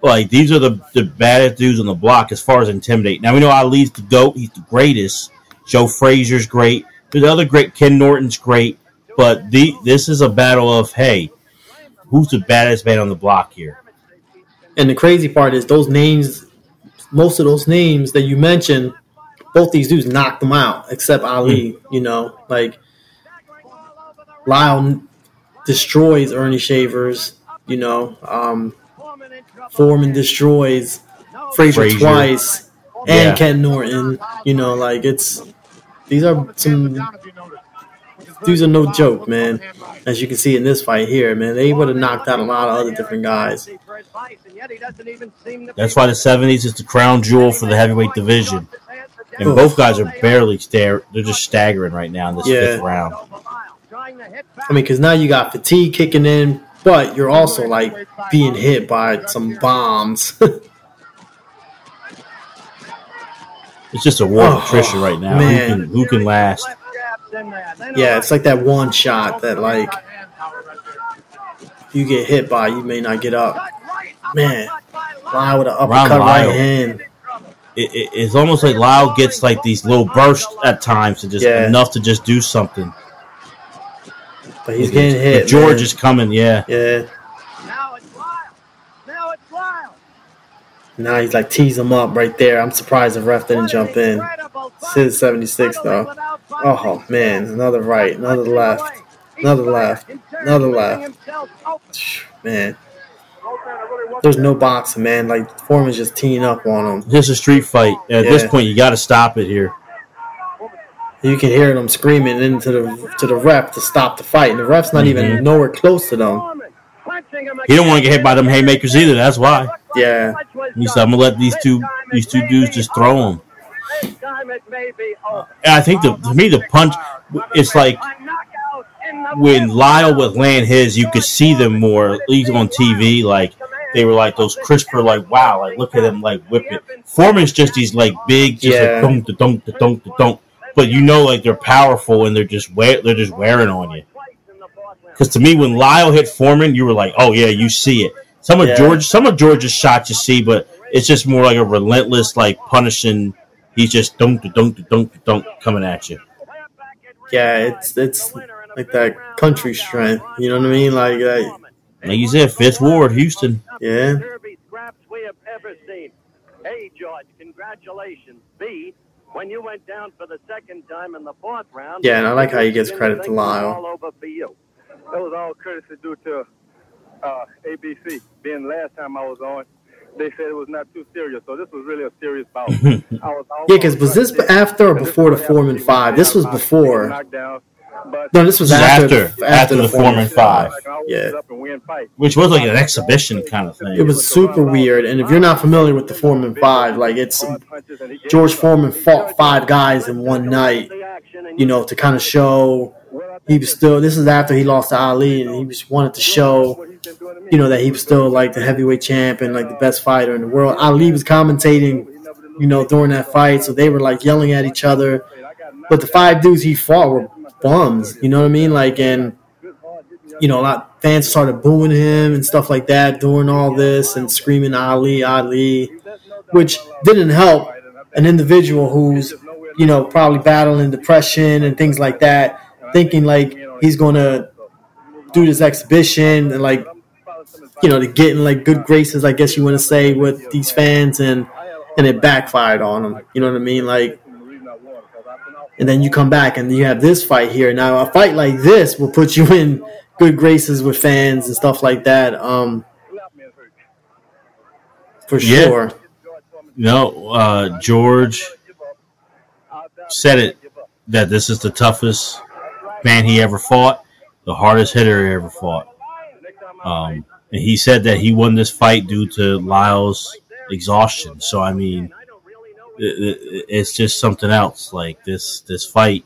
Like these are the the baddest dudes on the block as far as intimidate. Now we know Ali's the goat. He's the greatest. Joe Frazier's great. The other great Ken Norton's great. But the this is a battle of hey, who's the baddest man on the block here? And the crazy part is those names, most of those names that you mentioned, both these dudes knocked them out, except Ali. You know, like Lyle destroys Ernie Shavers. You know, um, Foreman destroys Frazier, Frazier. twice, and Yeah. Ken Norton. You know, like it's these are some these are no joke, man. As you can see in this fight here, man, they would have knocked out a lot of other different guys. That's why the seventies is the crown jewel for the heavyweight division. And both guys are barely stare. They're just staggering right now in this Yeah. fifth round. I mean, because now you got fatigue kicking in, but you're also like being hit by some bombs. It's just a war of Oh, attrition right now. man. Who can who can last? yeah, it's like that one shot that like you get hit by, you may not get up. Man, Lyle with an uppercut right hand. It, it, it's almost like Lyle gets like these little bursts at times to just Yeah. enough to just do something. But he's getting But hit. George man. is coming. Yeah, yeah. Now it's Lyle. Now it's Lyle. Now he's like tease him up right there. I'm surprised the ref didn't jump in. This is 76 though. Oh man, another right, another left, another left, another left. Man, there's no boxing, man. Like Foreman's just teeing up on him. just a street fight. At this point, you got to stop it here. You can hear them screaming into the to the ref to stop the fight, and the ref's not Mhm. even nowhere close to them. He don't want to get hit by them haymakers either. That's why. Yeah. He said, "I'm gonna let these two these two dudes just throw him." And I think the to me the punch, it's like when Lyle would land his, you could see them more, at least on TV. Like they were like those crisper, like wow, like look at him like whip it. Foreman's just these like big, just Yeah. like dunk, da dunk, da dunk, da dunk. But you know, like they're powerful and they're just wear, they're just wearing on you. Because to me, when Lyle hit Foreman, you were like, "Oh yeah, you see it." Some of Yeah. George, some of George's shots you see, but it's just more like a relentless, like punishing. He's just dunk, dunk, dunk, dunk, coming at you. Yeah, it's it's like that country strength. You know what I mean? Like, like Like you said, Fifth Ward, Houston. yeah, Derby scraps we have ever seen. A, George, congratulations. B, when you went down for the second time in the fourth round. Yeah, and I like how he gives credit to Lyle. All over for you. That was all courtesy due to uh, ABC. Being last time I was on, they said it was not too serious, so this was really a serious bout. I was yeah. Because was this after or before the Foreman Five? This was before. Knockdown, but No, this was after after- after the Foreman Five. I can Yeah. get up and win which was like an exhibition kind of thing. It was super weird. And if you're not familiar with the Foreman Five, like it's George Foreman fought five guys in one night. You know, to kind of show he was still. This is after he lost to Ali, and he just wanted to show, you know, that he was still like the heavyweight champ and like the best fighter in the world. Ali was commentating, you know, during that fight, so they were like yelling at each other. But the five dudes he fought were bums. You know what I mean? Like, and you know, a lot fans started booing him and stuff like that during all this and screaming Ali, Ali, which didn't help an individual who's, you know, probably battling depression and things like that, thinking like he's to do this exhibition and like, you know, to get in like good graces, I guess you want to say, with these fans and and it backfired on him. You know what I mean? Like, and then you come back and you have this fight here. Now, a fight like this will put you in good graces with fans and stuff like that. Um, for Yeah. sure. No, uh, George said it that this is the toughest man he ever fought, the hardest hitter he ever fought. Um, and he said that he won this fight due to Lyle's exhaustion. So I mean, it's just something else. Like this this fight,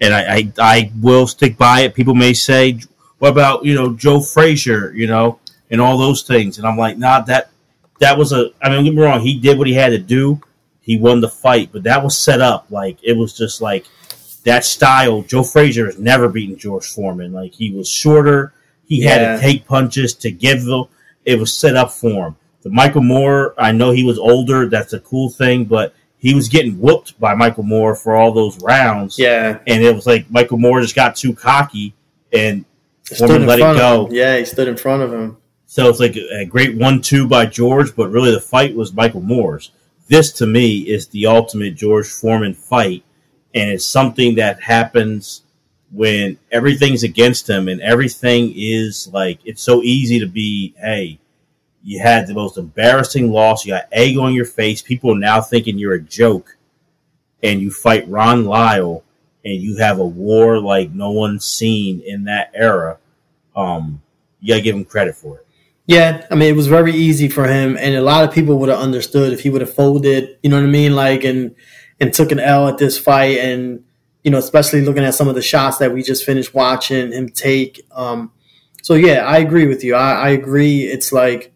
and I, I I will stick by it. People may say, "What about you know Joe Frazier?" You know, and all those things, and I'm like, nah, that that was a. I mean, get me wrong. He did what he had to do. He won the fight, but that was set up. Like it was just like that style. Joe Frazier has never beaten George Foreman. Like he was shorter. He had Yeah. to take punches to give the. It was set up for him. The Michael Moorer. I know he was older. That's a cool thing, but he was getting whooped by Michael Moorer for all those rounds. Yeah. and it was like Michael Moorer just got too cocky and Stood Foreman let it go. Yeah, he stood in front of him. So it's like a, a great one-two by George, but really the fight was Michael Moorer's. This to me is the ultimate George Foreman fight, and it's something that happens when everything's against him and everything is like it's so easy to be. Hey, you had the most embarrassing loss. You got egg on your face. People are now thinking you're a joke, and you fight Ron Lyle, and you have a war like no one's seen in that era. Um, you gotta give him credit for it. Yeah, I mean, it was very easy for him, and a lot of people would have understood if he would have folded. You know what I mean? Like, and and took an L at this fight, and you know, especially looking at some of the shots that we just finished watching him take. Um, so yeah, I agree with you. I, I agree. It's like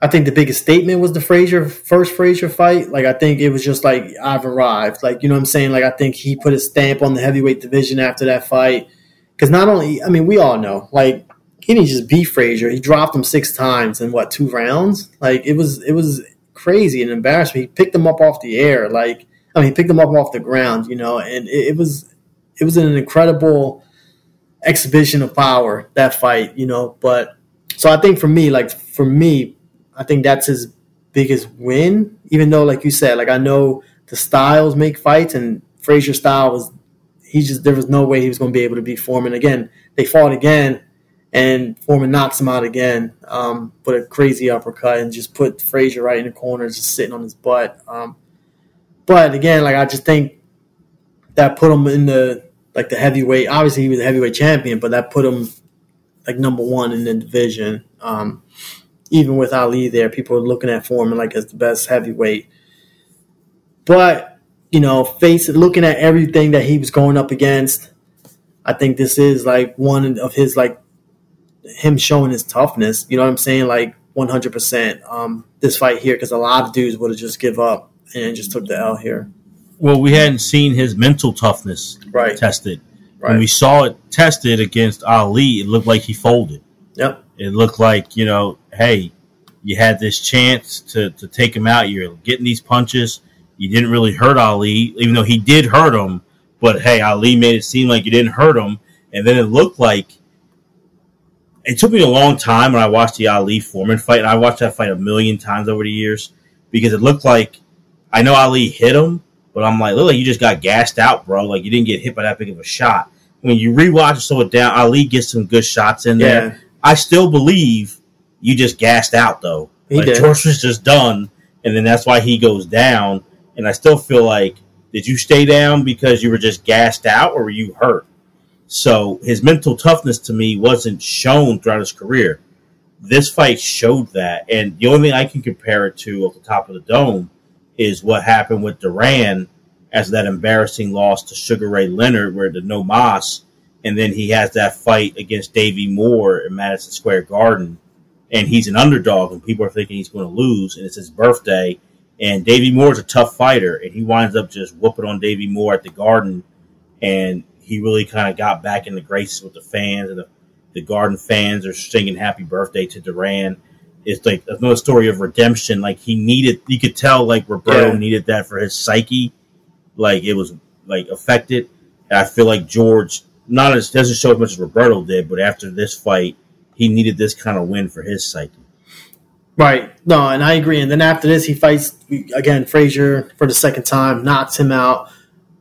I think the biggest statement was the Frazier first Frazier fight. Like I think it was just like I've arrived. Like you know what I'm saying. Like I think he put a stamp on the heavyweight division after that fight. Because not only, I mean, we all know, like he didn't just beat Frazier. He dropped him six times in what two rounds? Like it was it was crazy and embarrassing. He picked him up off the air. Like I mean, he picked him up off the ground. You know, and it, it was it was an incredible exhibition of power that fight. You know, but so I think for me, like for me, I think that's his biggest win. Even though, like you said, like I know the styles make fights, and Frazier's style was he just there was no way he was going to be able to beat Foreman again. They fought again, and Foreman knocks him out again um, with a crazy uppercut and just put Frazier right in the corner, just sitting on his butt. Um, but again, like I just think that put him in the like the heavyweight. Obviously, he was the heavyweight champion, but that put him like number one in the division. Um, even with Ali there, people were looking at Foreman like as the best heavyweight. But you know, face looking at everything that he was going up against, I think this is like one of his like him showing his toughness. You know what I'm saying? Like 100. percent Um, this fight here because a lot of dudes would have just give up and just took the L here. Well, we hadn't seen his mental toughness Right. tested. Right. When we saw it tested against Ali, it looked like he folded. Yep. It looked like, you know, hey, you had this chance to, to take him out. You're getting these punches. You didn't really hurt Ali, even though he did hurt him. But hey, Ali made it seem like you didn't hurt him. And then it looked like it took me a long time when I watched the Ali Foreman fight, and I watched that fight a million times over the years because it looked like I know Ali hit him, but I'm like, look like you just got gassed out, bro. Like you didn't get hit by that big of a shot. When you rewatch and slow it down, Ali gets some good shots in there. Yeah. I still believe you just gassed out though. He like did. George was just done, and then that's why he goes down. And I still feel like, did you stay down because you were just gassed out, or were you hurt? So his mental toughness to me wasn't shown throughout his career. This fight showed that, and the only thing I can compare it to at the top of the dome is what happened with Duran as that embarrassing loss to Sugar Ray Leonard, where the no mas, and then he has that fight against Davey Moore in Madison Square Garden, and he's an underdog, and people are thinking he's going to lose, and it's his birthday, and Davey Moore's a tough fighter, and he winds up just whooping on Davey Moore at the Garden, and he really kind of got back in the graces with the fans, and the, the Garden fans are singing "Happy Birthday" to Duran. It's like another story of redemption. Like he needed, you could tell, like Roberto Yeah. needed that for his psyche. Like it was like affected. And I feel like George not as doesn't show as much as Roberto did, but after this fight, he needed this kind of win for his psyche. Right. No, and I agree. And then after this, he fights again Frazier for the second time, knocks him out.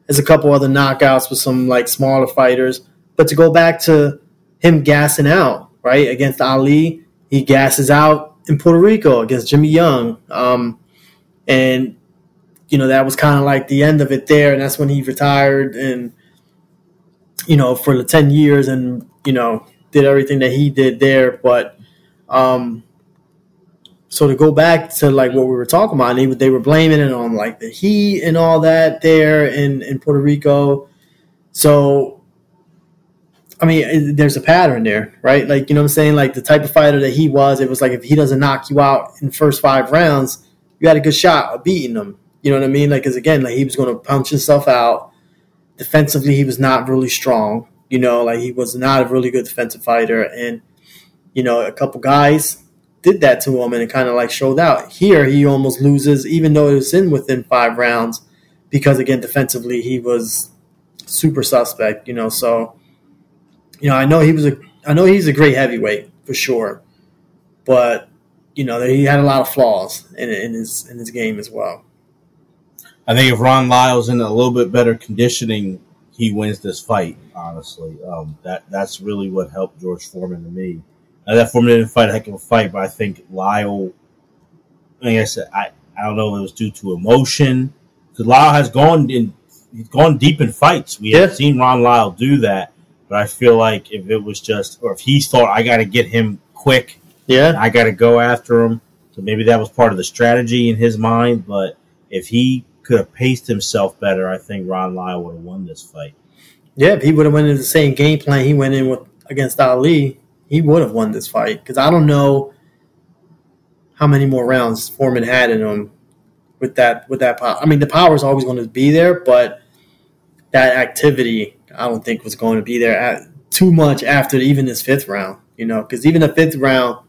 There's a couple other knockouts with some like smaller fighters. But to go back to him gassing out, right, against Ali, he gasses out in Puerto Rico against Jimmy Young. Um, and, you know, that was kind of like the end of it there. And that's when he retired and, you know, for the 10 years and, you know, did everything that he did there. But, um, so to go back to like what we were talking about, they, they were blaming it on like the heat and all that there in, in Puerto Rico. So, I mean, there's a pattern there, right? Like, you know what I'm saying? Like the type of fighter that he was, it was like if he doesn't knock you out in first five rounds, you had a good shot of beating him. You know what I mean? Like, because again, like he was going to punch himself out. Defensively, he was not really strong. You know, like he was not a really good defensive fighter. And, you know, a couple guys did that to him and it kind of like showed out. Here, he almost loses, even though it was in within five rounds, because again, defensively, he was super suspect, you know. So, you know, I know he was a, I know he's a great heavyweight for sure, but you know, he had a lot of flaws in, in his in his game as well. I think if Ron Lyle's in a little bit better conditioning, he wins this fight. Honestly, um, that that's really what helped George Foreman to me. Now, that Foreman didn't fight a heck of a fight, but I think Lyle. Like I said, I, I don't know if it was due to emotion because Lyle has gone in, he's gone deep in fights. We Yeah. have seen Ron Lyle do that, but I feel like if it was just, or if he thought I got to get him quick, Yeah, I got to go after him. So maybe that was part of the strategy in his mind. But if he could have paced himself better, I think Ron Lyle would have won this fight. yeah. If he would have went in the same game plan he went in with against Ali, he would have won this fight. Because I don't know how many more rounds Foreman had in him with that with that power. I mean, the power is always going to be there, but that activity I don't think was going to be there at, too much after even this fifth round. You know, because even the fifth round,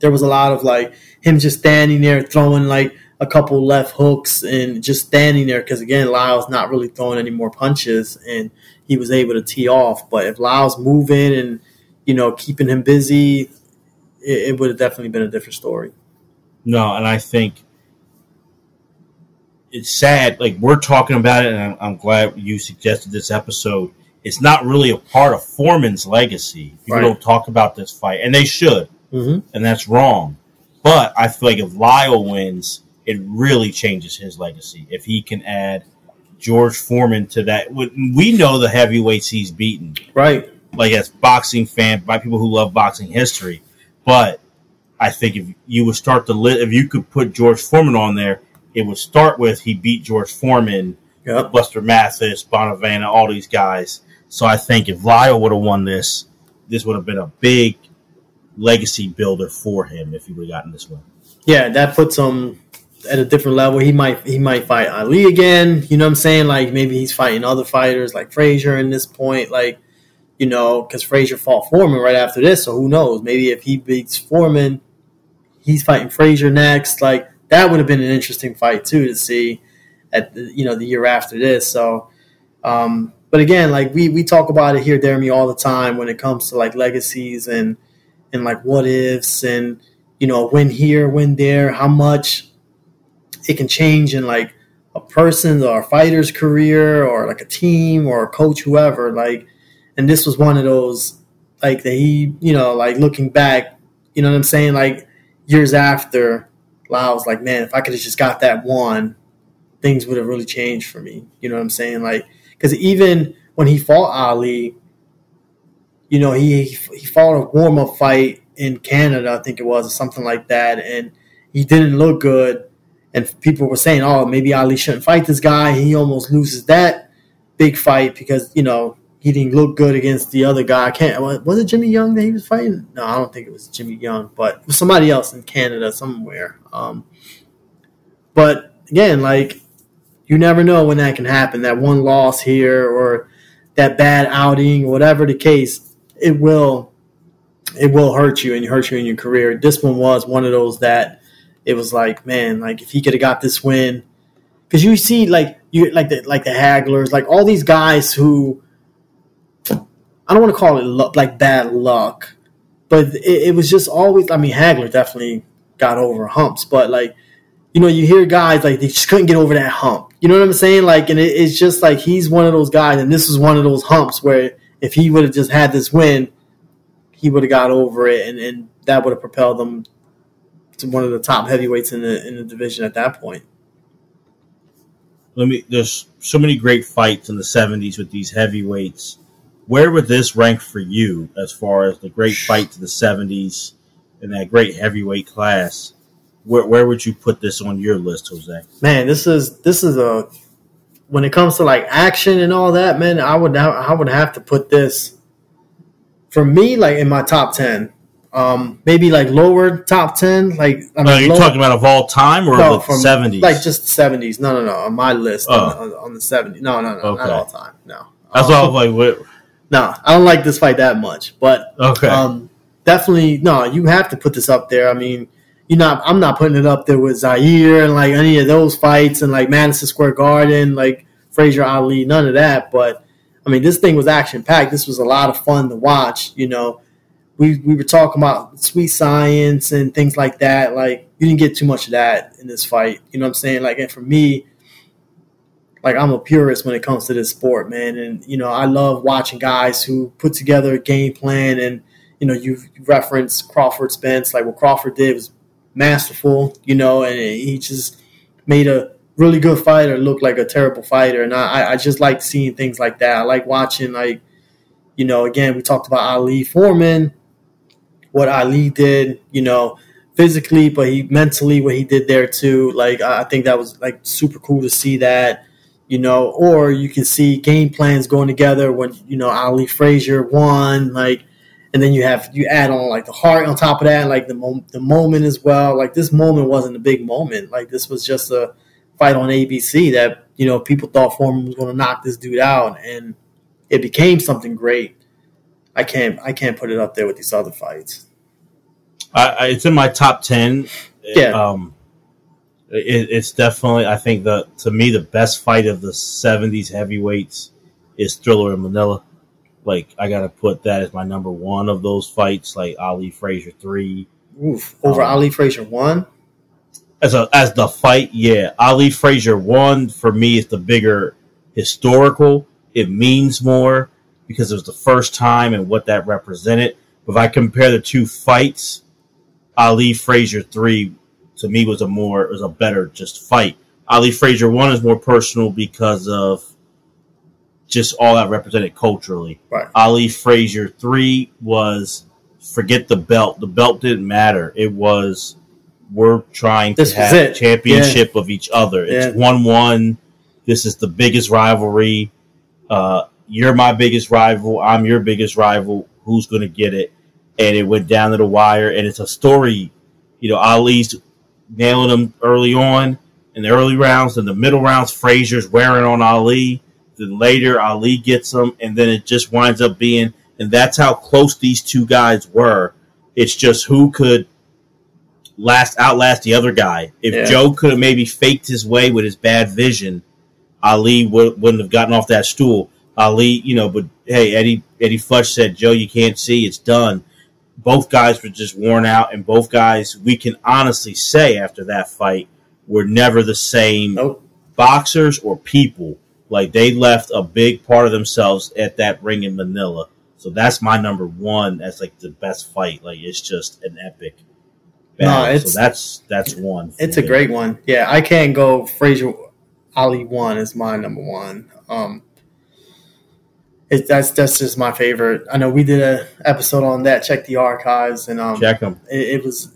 there was a lot of like him just standing there throwing like a couple left hooks and just standing there because again Lyle's not really throwing any more punches and he was able to tee off. But if Lyle's moving and you know keeping him busy, it, it would have definitely been a different story. No, and I think it's sad. Like we're talking about it, and I'm, I'm glad you suggested this episode. It's not really a part of Foreman's legacy. People Right. don't talk about this fight, and they should. Mm-hmm. and that's wrong. But I feel like if Lyle wins, it really changes his legacy. If he can add George Foreman to that, we know the heavyweights he's beaten, Right. like as boxing fan by people who love boxing history. But I think if you would start to li- if you could put George Foreman on there, it would start with he beat George Foreman, Yep. Buster Mathis, Bonavena, all these guys. So I think if Lyle would have won this, this would have been a big legacy builder for him if he would have gotten this one. Yeah, that puts him at a different level. He might he might fight Ali again. You know what I'm saying? Like maybe he's fighting other fighters like Frazier in this point. Like you know, because Frazier fought Foreman right after this, so who knows? Maybe if he beats Foreman, he's fighting Frazier next. Like that would have been an interesting fight too to see at the, you know the year after this. So, um, but again, like we we talk about it here, Deremy, all the time when it comes to like legacies and and like what ifs and you know win here, win there, how much it can change in like a person's or a fighter's career or like a team or a coach, whoever. Like and this was one of those like that he you know like looking back you know what i'm saying like years after Lyle was like man if i could have just got that one things would have really changed for me you know what i'm saying like because even when he fought ali you know he he fought a warm-up fight in canada i think it was or something like that and he didn't look good and people were saying oh maybe ali shouldn't fight this guy he almost loses that big fight because you know he didn't look good against the other guy. I can't was it Jimmy Young that he was fighting? No, I don't think it was Jimmy Young, but somebody else in Canada somewhere. Um, but again, like you never know when that can happen. That one loss here or that bad outing, whatever the case, it will it will hurt you and hurt you in your career. This one was one of those that it was like, man, like if he could have got this win, because you see like you like the like the Haglers, like all these guys who I don't want to call it luck, like bad luck, but it, it, was just always. I mean, Hagler definitely got over humps, but like you know, you hear guys like they just couldn't get over that hump. You know what I'm saying? Like, and it, it's just like he's one of those guys, and this is one of those humps where if he would have just had this win, he would have got over it, and, and that would have propelled them to one of the top heavyweights in the in the division at that point. Let me. There's so many great fights in the '70s with these heavyweights where would this rank for you as far as the great fight to the 70s and that great heavyweight class? Where, where would you put this on your list, Jose? Man, this is this is a when it comes to like action and all that, man, I would I would have to put this for me like in my top 10. Um, maybe like lower top 10 like I mean, are you lower, talking about of all time or no, from 70s like just 70s no no no on my list oh. on, the, on, the 70s no no no okay. not all time no that's um, all I was like what no, I don't like this fight that much. But okay, um, definitely no. You have to put this up there. I mean, you not. I'm not putting it up there with Zaire and like any of those fights and like Madison Square Garden, like Frazier Ali, none of that. But I mean, this thing was action packed. This was a lot of fun to watch. You know, we we were talking about sweet science and things like that. Like you didn't get too much of that in this fight. You know what I'm saying? Like, and for me, like I'm a purist when it comes to this sport, man. And you know, I love watching guys who put together a game plan. And you know, you referenced Crawford Spence. Like what Crawford did was masterful, you know, and he just made a really good fighter look like a terrible fighter. And I, I just like seeing things like that. I like watching like, you know, again we talked about Ali Foreman, what Ali did, you know, physically, but he mentally what he did there too. Like I think that was like super cool to see that you know, or you can see game plans going together when you know Ali Frazier won, like, and then you have you add on like the heart on top of that, like the mom- the moment as well. Like this moment wasn't a big moment, like this was just a fight on ABC that you know people thought Foreman was going to knock this dude out, and it became something great. I can't I can't put it up there with these other fights. I, it's in my top ten. Yeah. Um, it, it's definitely I think the to me the best fight of the '70s heavyweights is Thriller in Manila. Like I gotta put that as my number one of those fights. Like Ali Frazier three, Oof, over um, Ali Frazier one. As a as the fight, yeah, Ali Frazier one for me is the bigger historical. It means more because it was the first time and what that represented. But if I compare the two fights, Ali Frazier three to me was a more was a better just fight. Ali Frazier one is more personal because of just all that represented culturally. Right. Ali Frazier three was forget the belt. The belt didn't matter. It was we're trying to have a championship yeah. of each other. It's one one. This is the biggest rivalry. Uh, you're my biggest rival. I'm your biggest rival. Who's going to get it? And it went down to the wire. And it's a story. You know, Ali's nailing him early on in the early rounds. In the middle rounds, Frazier's wearing on Ali. Then later, Ali gets him, and then it just winds up being, and that's how close these two guys were. It's just who could last outlast the other guy. If Yeah. Joe could have maybe faked his way with his bad vision, Ali would, wouldn't have gotten off that stool. Ali, you know, but hey, Eddie Eddie Futch said, Joe, you can't see, it's done. Both guys were just worn out, and both guys, we can honestly say after that fight, were never the same Nope. boxers or people. Like they left a big part of themselves at that ring in Manila. So that's my number one. That's like the best fight. Like it's just an epic. No, battle. it's- so that's that's one. It's a great one. Yeah, I can't go Frazier Ali one is my number one. Um it, that's that's just my favorite. I know we did a episode on that. Check the archives, and um, check them. it, it was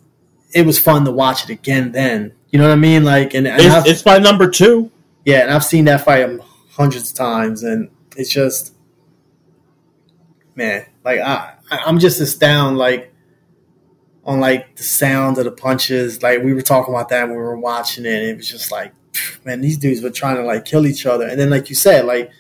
it was fun to watch it again. Then you know what I mean? Like, and, and It's, it's my number two. yeah, and I've seen that fight hundreds of times, and it's just man, like I I'm just astounded, like on like the sound of the punches. Like we were talking about that when we were watching it. And it was just like, man, these dudes were trying to like kill each other. And then, like you said, like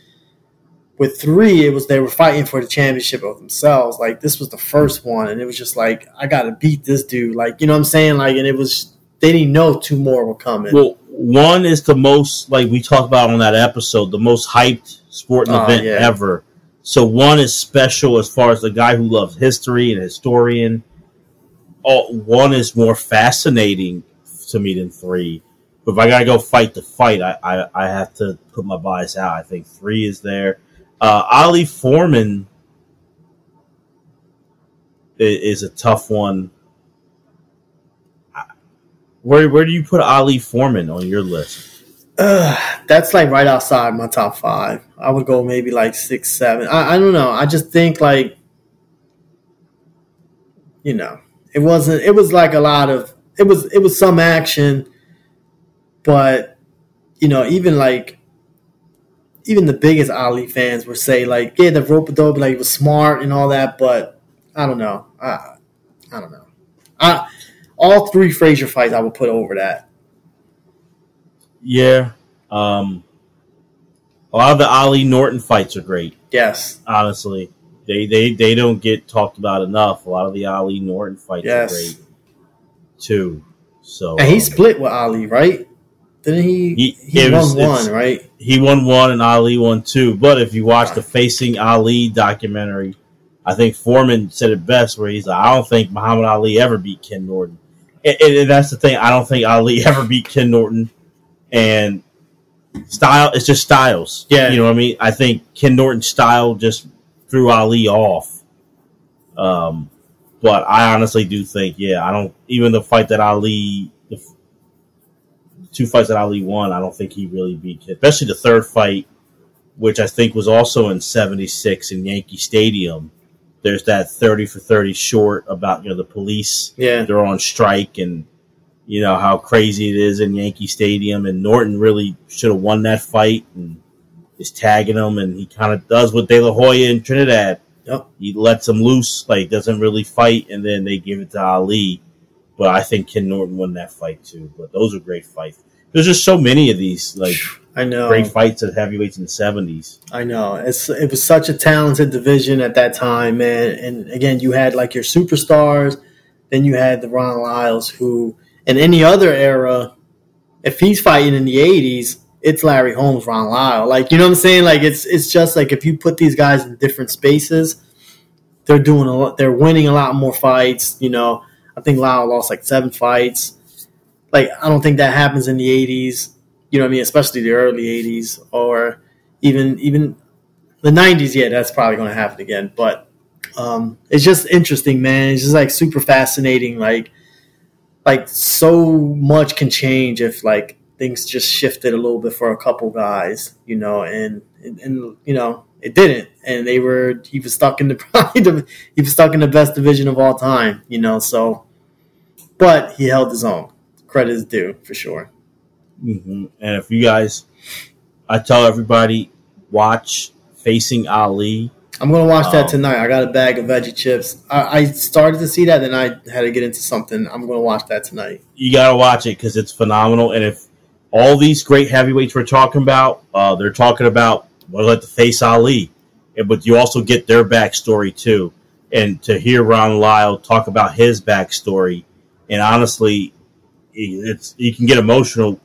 with three, it was they were fighting for the championship of themselves. Like this was the first one, and it was just like I got to beat this dude. Like you know what I'm saying? Like, and it was they didn't know two more were coming. Well, one is the most like we talked about on that episode, the most hyped sporting Oh, event yeah. ever. So one is special as far as the guy who loves history and historian. Oh, one is more fascinating to me than three. But if I gotta go fight the fight, I, I, I have to put my bias out. I think three is there. Uh, Ali Foreman i- is a tough one. Where where do you put Ali Foreman on your list? Ugh, that's like right outside my top five. I would go maybe like six, seven. I, I don't know. I just think like, you know, it wasn't. It was like a lot of. It was. It was some action, but you know, even like, even the biggest Ali fans would say like, yeah, the rope dope like was smart and all that, but I don't know. I, I don't know. I all three Frazier fights I would put over that. Yeah. Um, a lot of the Ali Norton fights are great. Yes. Honestly, they they they don't get talked about enough. A lot of the Ali Norton fights Yes. are great too. So And he um, split with Ali, right? Didn't he? He- He, won was- one, right? he won one and Ali won two. But if you watch the Facing Ali documentary, I think Foreman said it best, where he's like, "I don't think Muhammad Ali ever beat Ken Norton," and, and- and that's the thing. I don't think Ali ever beat Ken Norton, and style it's just styles. Yeah. you know what I mean. I think Ken Norton's style just threw Ali off. Um, but I honestly do think, yeah, I don't even the fight that Ali, two fights that Ali won, I don't think he really beat Ken. Especially the third fight, which I think was also in '76 in Yankee Stadium. There's that 30 for 30 short about you know the police Yeah. they're on strike and you know how crazy it is in Yankee Stadium and Norton really should have won that fight and is tagging him and he kind of does what De La Hoya in Trinidad. Yep. He lets him loose, like doesn't really fight, and then they give it to Ali. But I think Ken Norton won that fight too. But those are great fights. There's just so many of these like I know. great fights at heavyweights in the seventies. I know. It's it was such a talented division at that time, man. And again, you had like your superstars, then you had the Ron Lyles, who in any other era, if he's fighting in the eighties, it's Larry Holmes, Ron Lyle. Like you know what I'm saying? Like it's it's just like if you put these guys in different spaces, they're doing a lot. They're winning a lot more fights. You know, I think Lyle lost like seven fights. Like I don't think that happens in the '80s. You know what I mean? Especially the early '80s or even even the '90s. Yeah, that's probably going to happen again. But um, it's just interesting, man. It's just like super fascinating. Like like so much can change if like things just shifted a little bit for a couple guys, you know, and and, and you know it didn't, and they were he was stuck in the probably the, he was stuck in the best division of all time, you know. So, but he held his own. Credit is due for sure. hmm And if you guys, I tell everybody, watch Facing Ali I'm gonna watch that Um, tonight. I got a bag of veggie chips. I, I started to see that, then I had to get into something. I'm gonna watch that tonight. you got to watch it because it's phenomenal. And if all these great heavyweights we're talking about, uh, they're talking about well, let the face Ali, and, but you also get their backstory too. And to hear Ron Lyle talk about his backstory, and honestly, it's you can get emotional.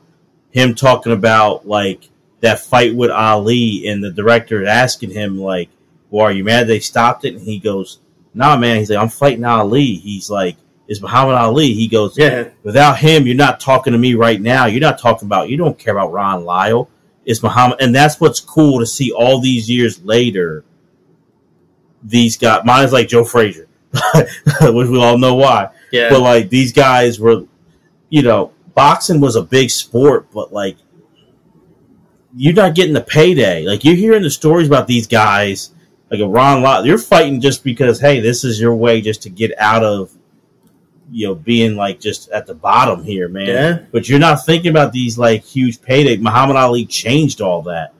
Him talking about like that fight with Ali, and the director asking him like, "Well, are you mad they stopped it?" And he goes, "Nah, man." He's like, "I'm fighting Ali." He's like, "It's Muhammad Ali." He goes, Yeah, Without him, you're not talking to me right now. You're not talking about. You don't care about Ron Lyle. It's Muhammad, and that's what's cool to see. All these years later, these guys. Mine is like Joe Frazier, which we all know why. yeah, But like these guys were, you know, boxing was a big sport, but like you're not getting the payday. Like you're hearing the stories about these guys, like a Ron Lyle. You're fighting just because hey, this is your way just to get out of, you know, being like just at the bottom here, man. Yeah. But you're not thinking about these like huge payday. Muhammad Ali changed all that,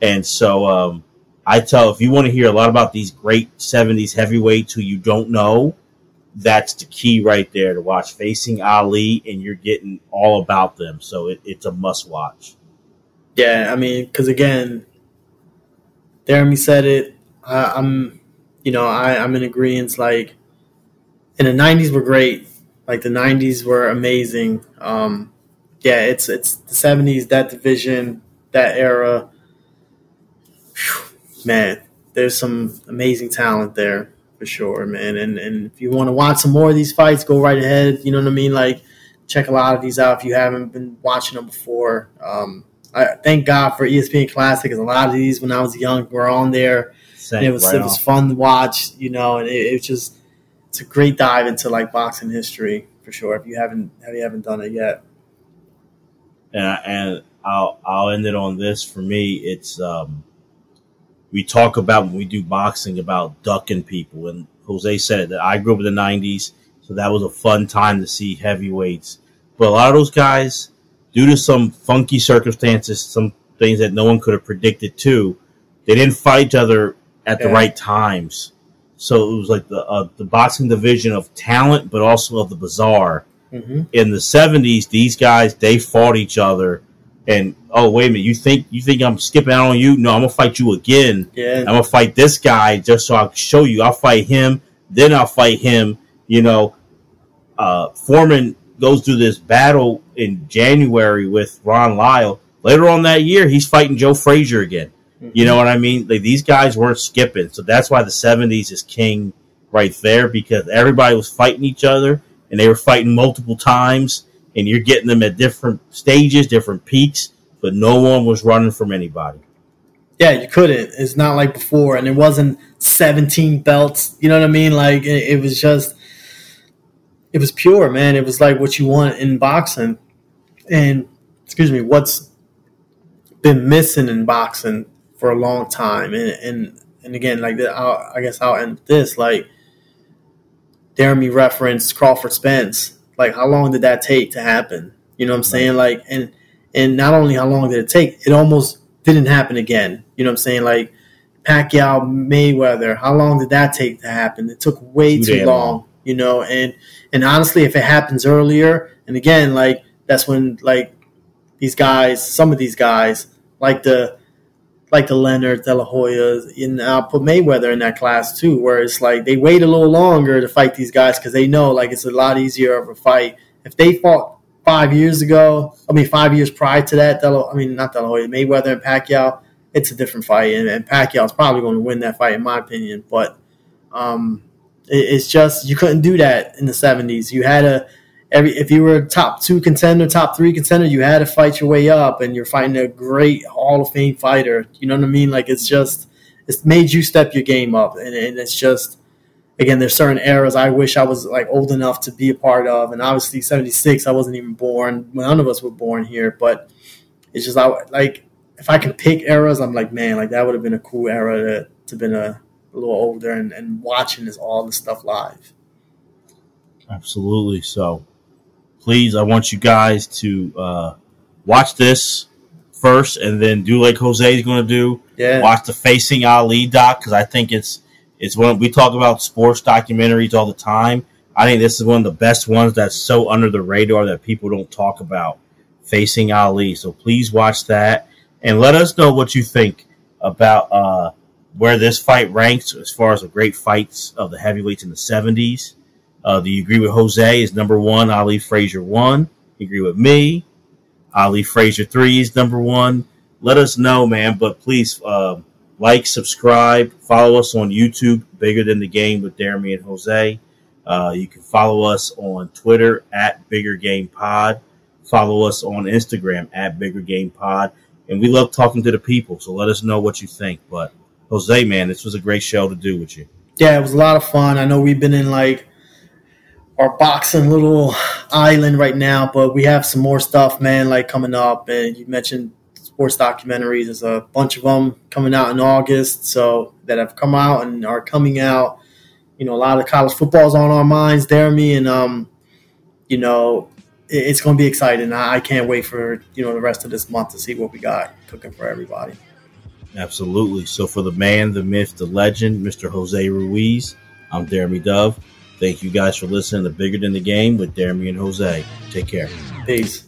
and so um, I tell if you want to hear a lot about these great '70s heavyweights who you don't know that's the key right there to watch facing Ali, and you're getting all about them. So it, it's a must watch. yeah. I mean, because again, Deremy said it. I'm, you know, I, I'm in agreement. Like, in the '90s were great. Like the '90s were amazing. Um, yeah, it's it's the '70s. That division, that era. Phew, man, there's some amazing talent there for sure, man. And and if you want to watch some more of these fights, go right ahead. You know what I mean? Like, check a lot of these out if you haven't been watching them before. Um, I thank God for ESPN Classic because a lot of these when I was young were on there. Same, it was right it was on. fun to watch, you know, and it, it just it's a great dive into like boxing history for sure. If you haven't if you haven't done it yet, and, I, and I'll I'll end it on this. For me, it's um, we talk about when we do boxing about ducking people, and Jose said it that I grew up in the '90s, so that was a fun time to see heavyweights. But a lot of those guys, due to some funky circumstances, some things that no one could have predicted too, they didn't fight each other at the Yeah. right times. So it was like the uh, the boxing division of talent, but also of the bizarre mm-hmm. in the seventies, these guys they fought each other, and oh wait a minute, you think you think I'm skipping out on you? No, I'm gonna fight you again. yeah, I'm gonna fight this guy just so I'll show you. I'll fight him, then I'll fight him. You know, uh, Foreman goes through this battle in January with Ron Lyle. Later on that year, he's fighting Joe Frazier again. You know what I mean? Like these guys weren't skipping, so that's why the '70s is king right there because everybody was fighting each other and they were fighting multiple times, and you're getting them at different stages, different peaks, but no one was running from anybody. yeah, you couldn't. It's not like before, and it wasn't seventeen belts. You know what I mean? Like it, it was just it was pure, man. It was like what you want in boxing, and excuse me, what's been missing in boxing for a long time, and and and again, like I'll, I guess I'll end this. Like Deremy referenced Crawford Spence. Like, how long did that take to happen? You know what I'm saying? Like, and and not only how long did it take, it almost didn't happen again. You know what I'm saying? Like Pacquiao Mayweather, how long did that take to happen? It took way Too too, long, long. You know, and and honestly, if it happens earlier, and again, like that's when like these guys, some of these guys, like the like the Leonard, De La Hoyas, and I'll put Mayweather in that class too, where it's like they wait a little longer to fight these guys because they know like it's a lot easier of a fight. If they fought five years ago, I mean five years prior to that, De La, I mean not De La Hoya, Mayweather and Pacquiao, it's a different fight, and, and Pacquiao's probably going to win that fight in my opinion. But um, it, it's just you couldn't do that in the seventies. You had to every if you were a top two contender, top three contender, you had to fight your way up, and you're fighting a great Hall of Fame fighter. You know what I mean? Like it's just it's made you step your game up, and, and it's just again there's certain eras I wish I was like old enough to be a part of, and obviously '76 I wasn't even born. None of us were born here, but it's just I like if I could pick eras, I'm like man, like that would have been a cool era to to been a, a little older and, and watching this all this stuff live. Absolutely. So, please, I want you guys to uh, watch this, first, and then do like Jose is going to do. Yeah. Watch the Facing Ali doc because I think it's it's one we talk about sports documentaries all the time. I think this is one of the best ones that's so under the radar that people don't talk about. Facing Ali. So please watch that and let us know what you think about uh, where this fight ranks as far as the great fights of the heavyweights in the 70s. Uh, do you agree with Jose? Is number one Ali Frazier one? You agree with me? Ali Frazier three is number one. Let us know, man. But please uh, like, subscribe, follow us on YouTube. Bigger than the game with Deremy and Jose. Uh, you can follow us on Twitter at Bigger Game Pod. Follow us on Instagram at Bigger Game Pod. And we love talking to the people, so let us know what you think. But Jose, man, this was a great show to do with you. Yeah, it was a lot of fun. I know we've been in like our boxing little island right now, but we have some more stuff, man, like coming up. And you mentioned sports documentaries. There's a bunch of them coming out in August, so that have come out and are coming out. You know, a lot of college football's on our minds, Deremy, and um, you know, it- it's going to be exciting. I can't wait for you know the rest of this month to see what we got cooking for everybody. Absolutely. So for the man, the myth, the legend, Mr. Jose Ruiz, I'm Deremy Dove. Thank you guys for listening to Bigger Than the Game with Deremy and Jose. Take care. Peace.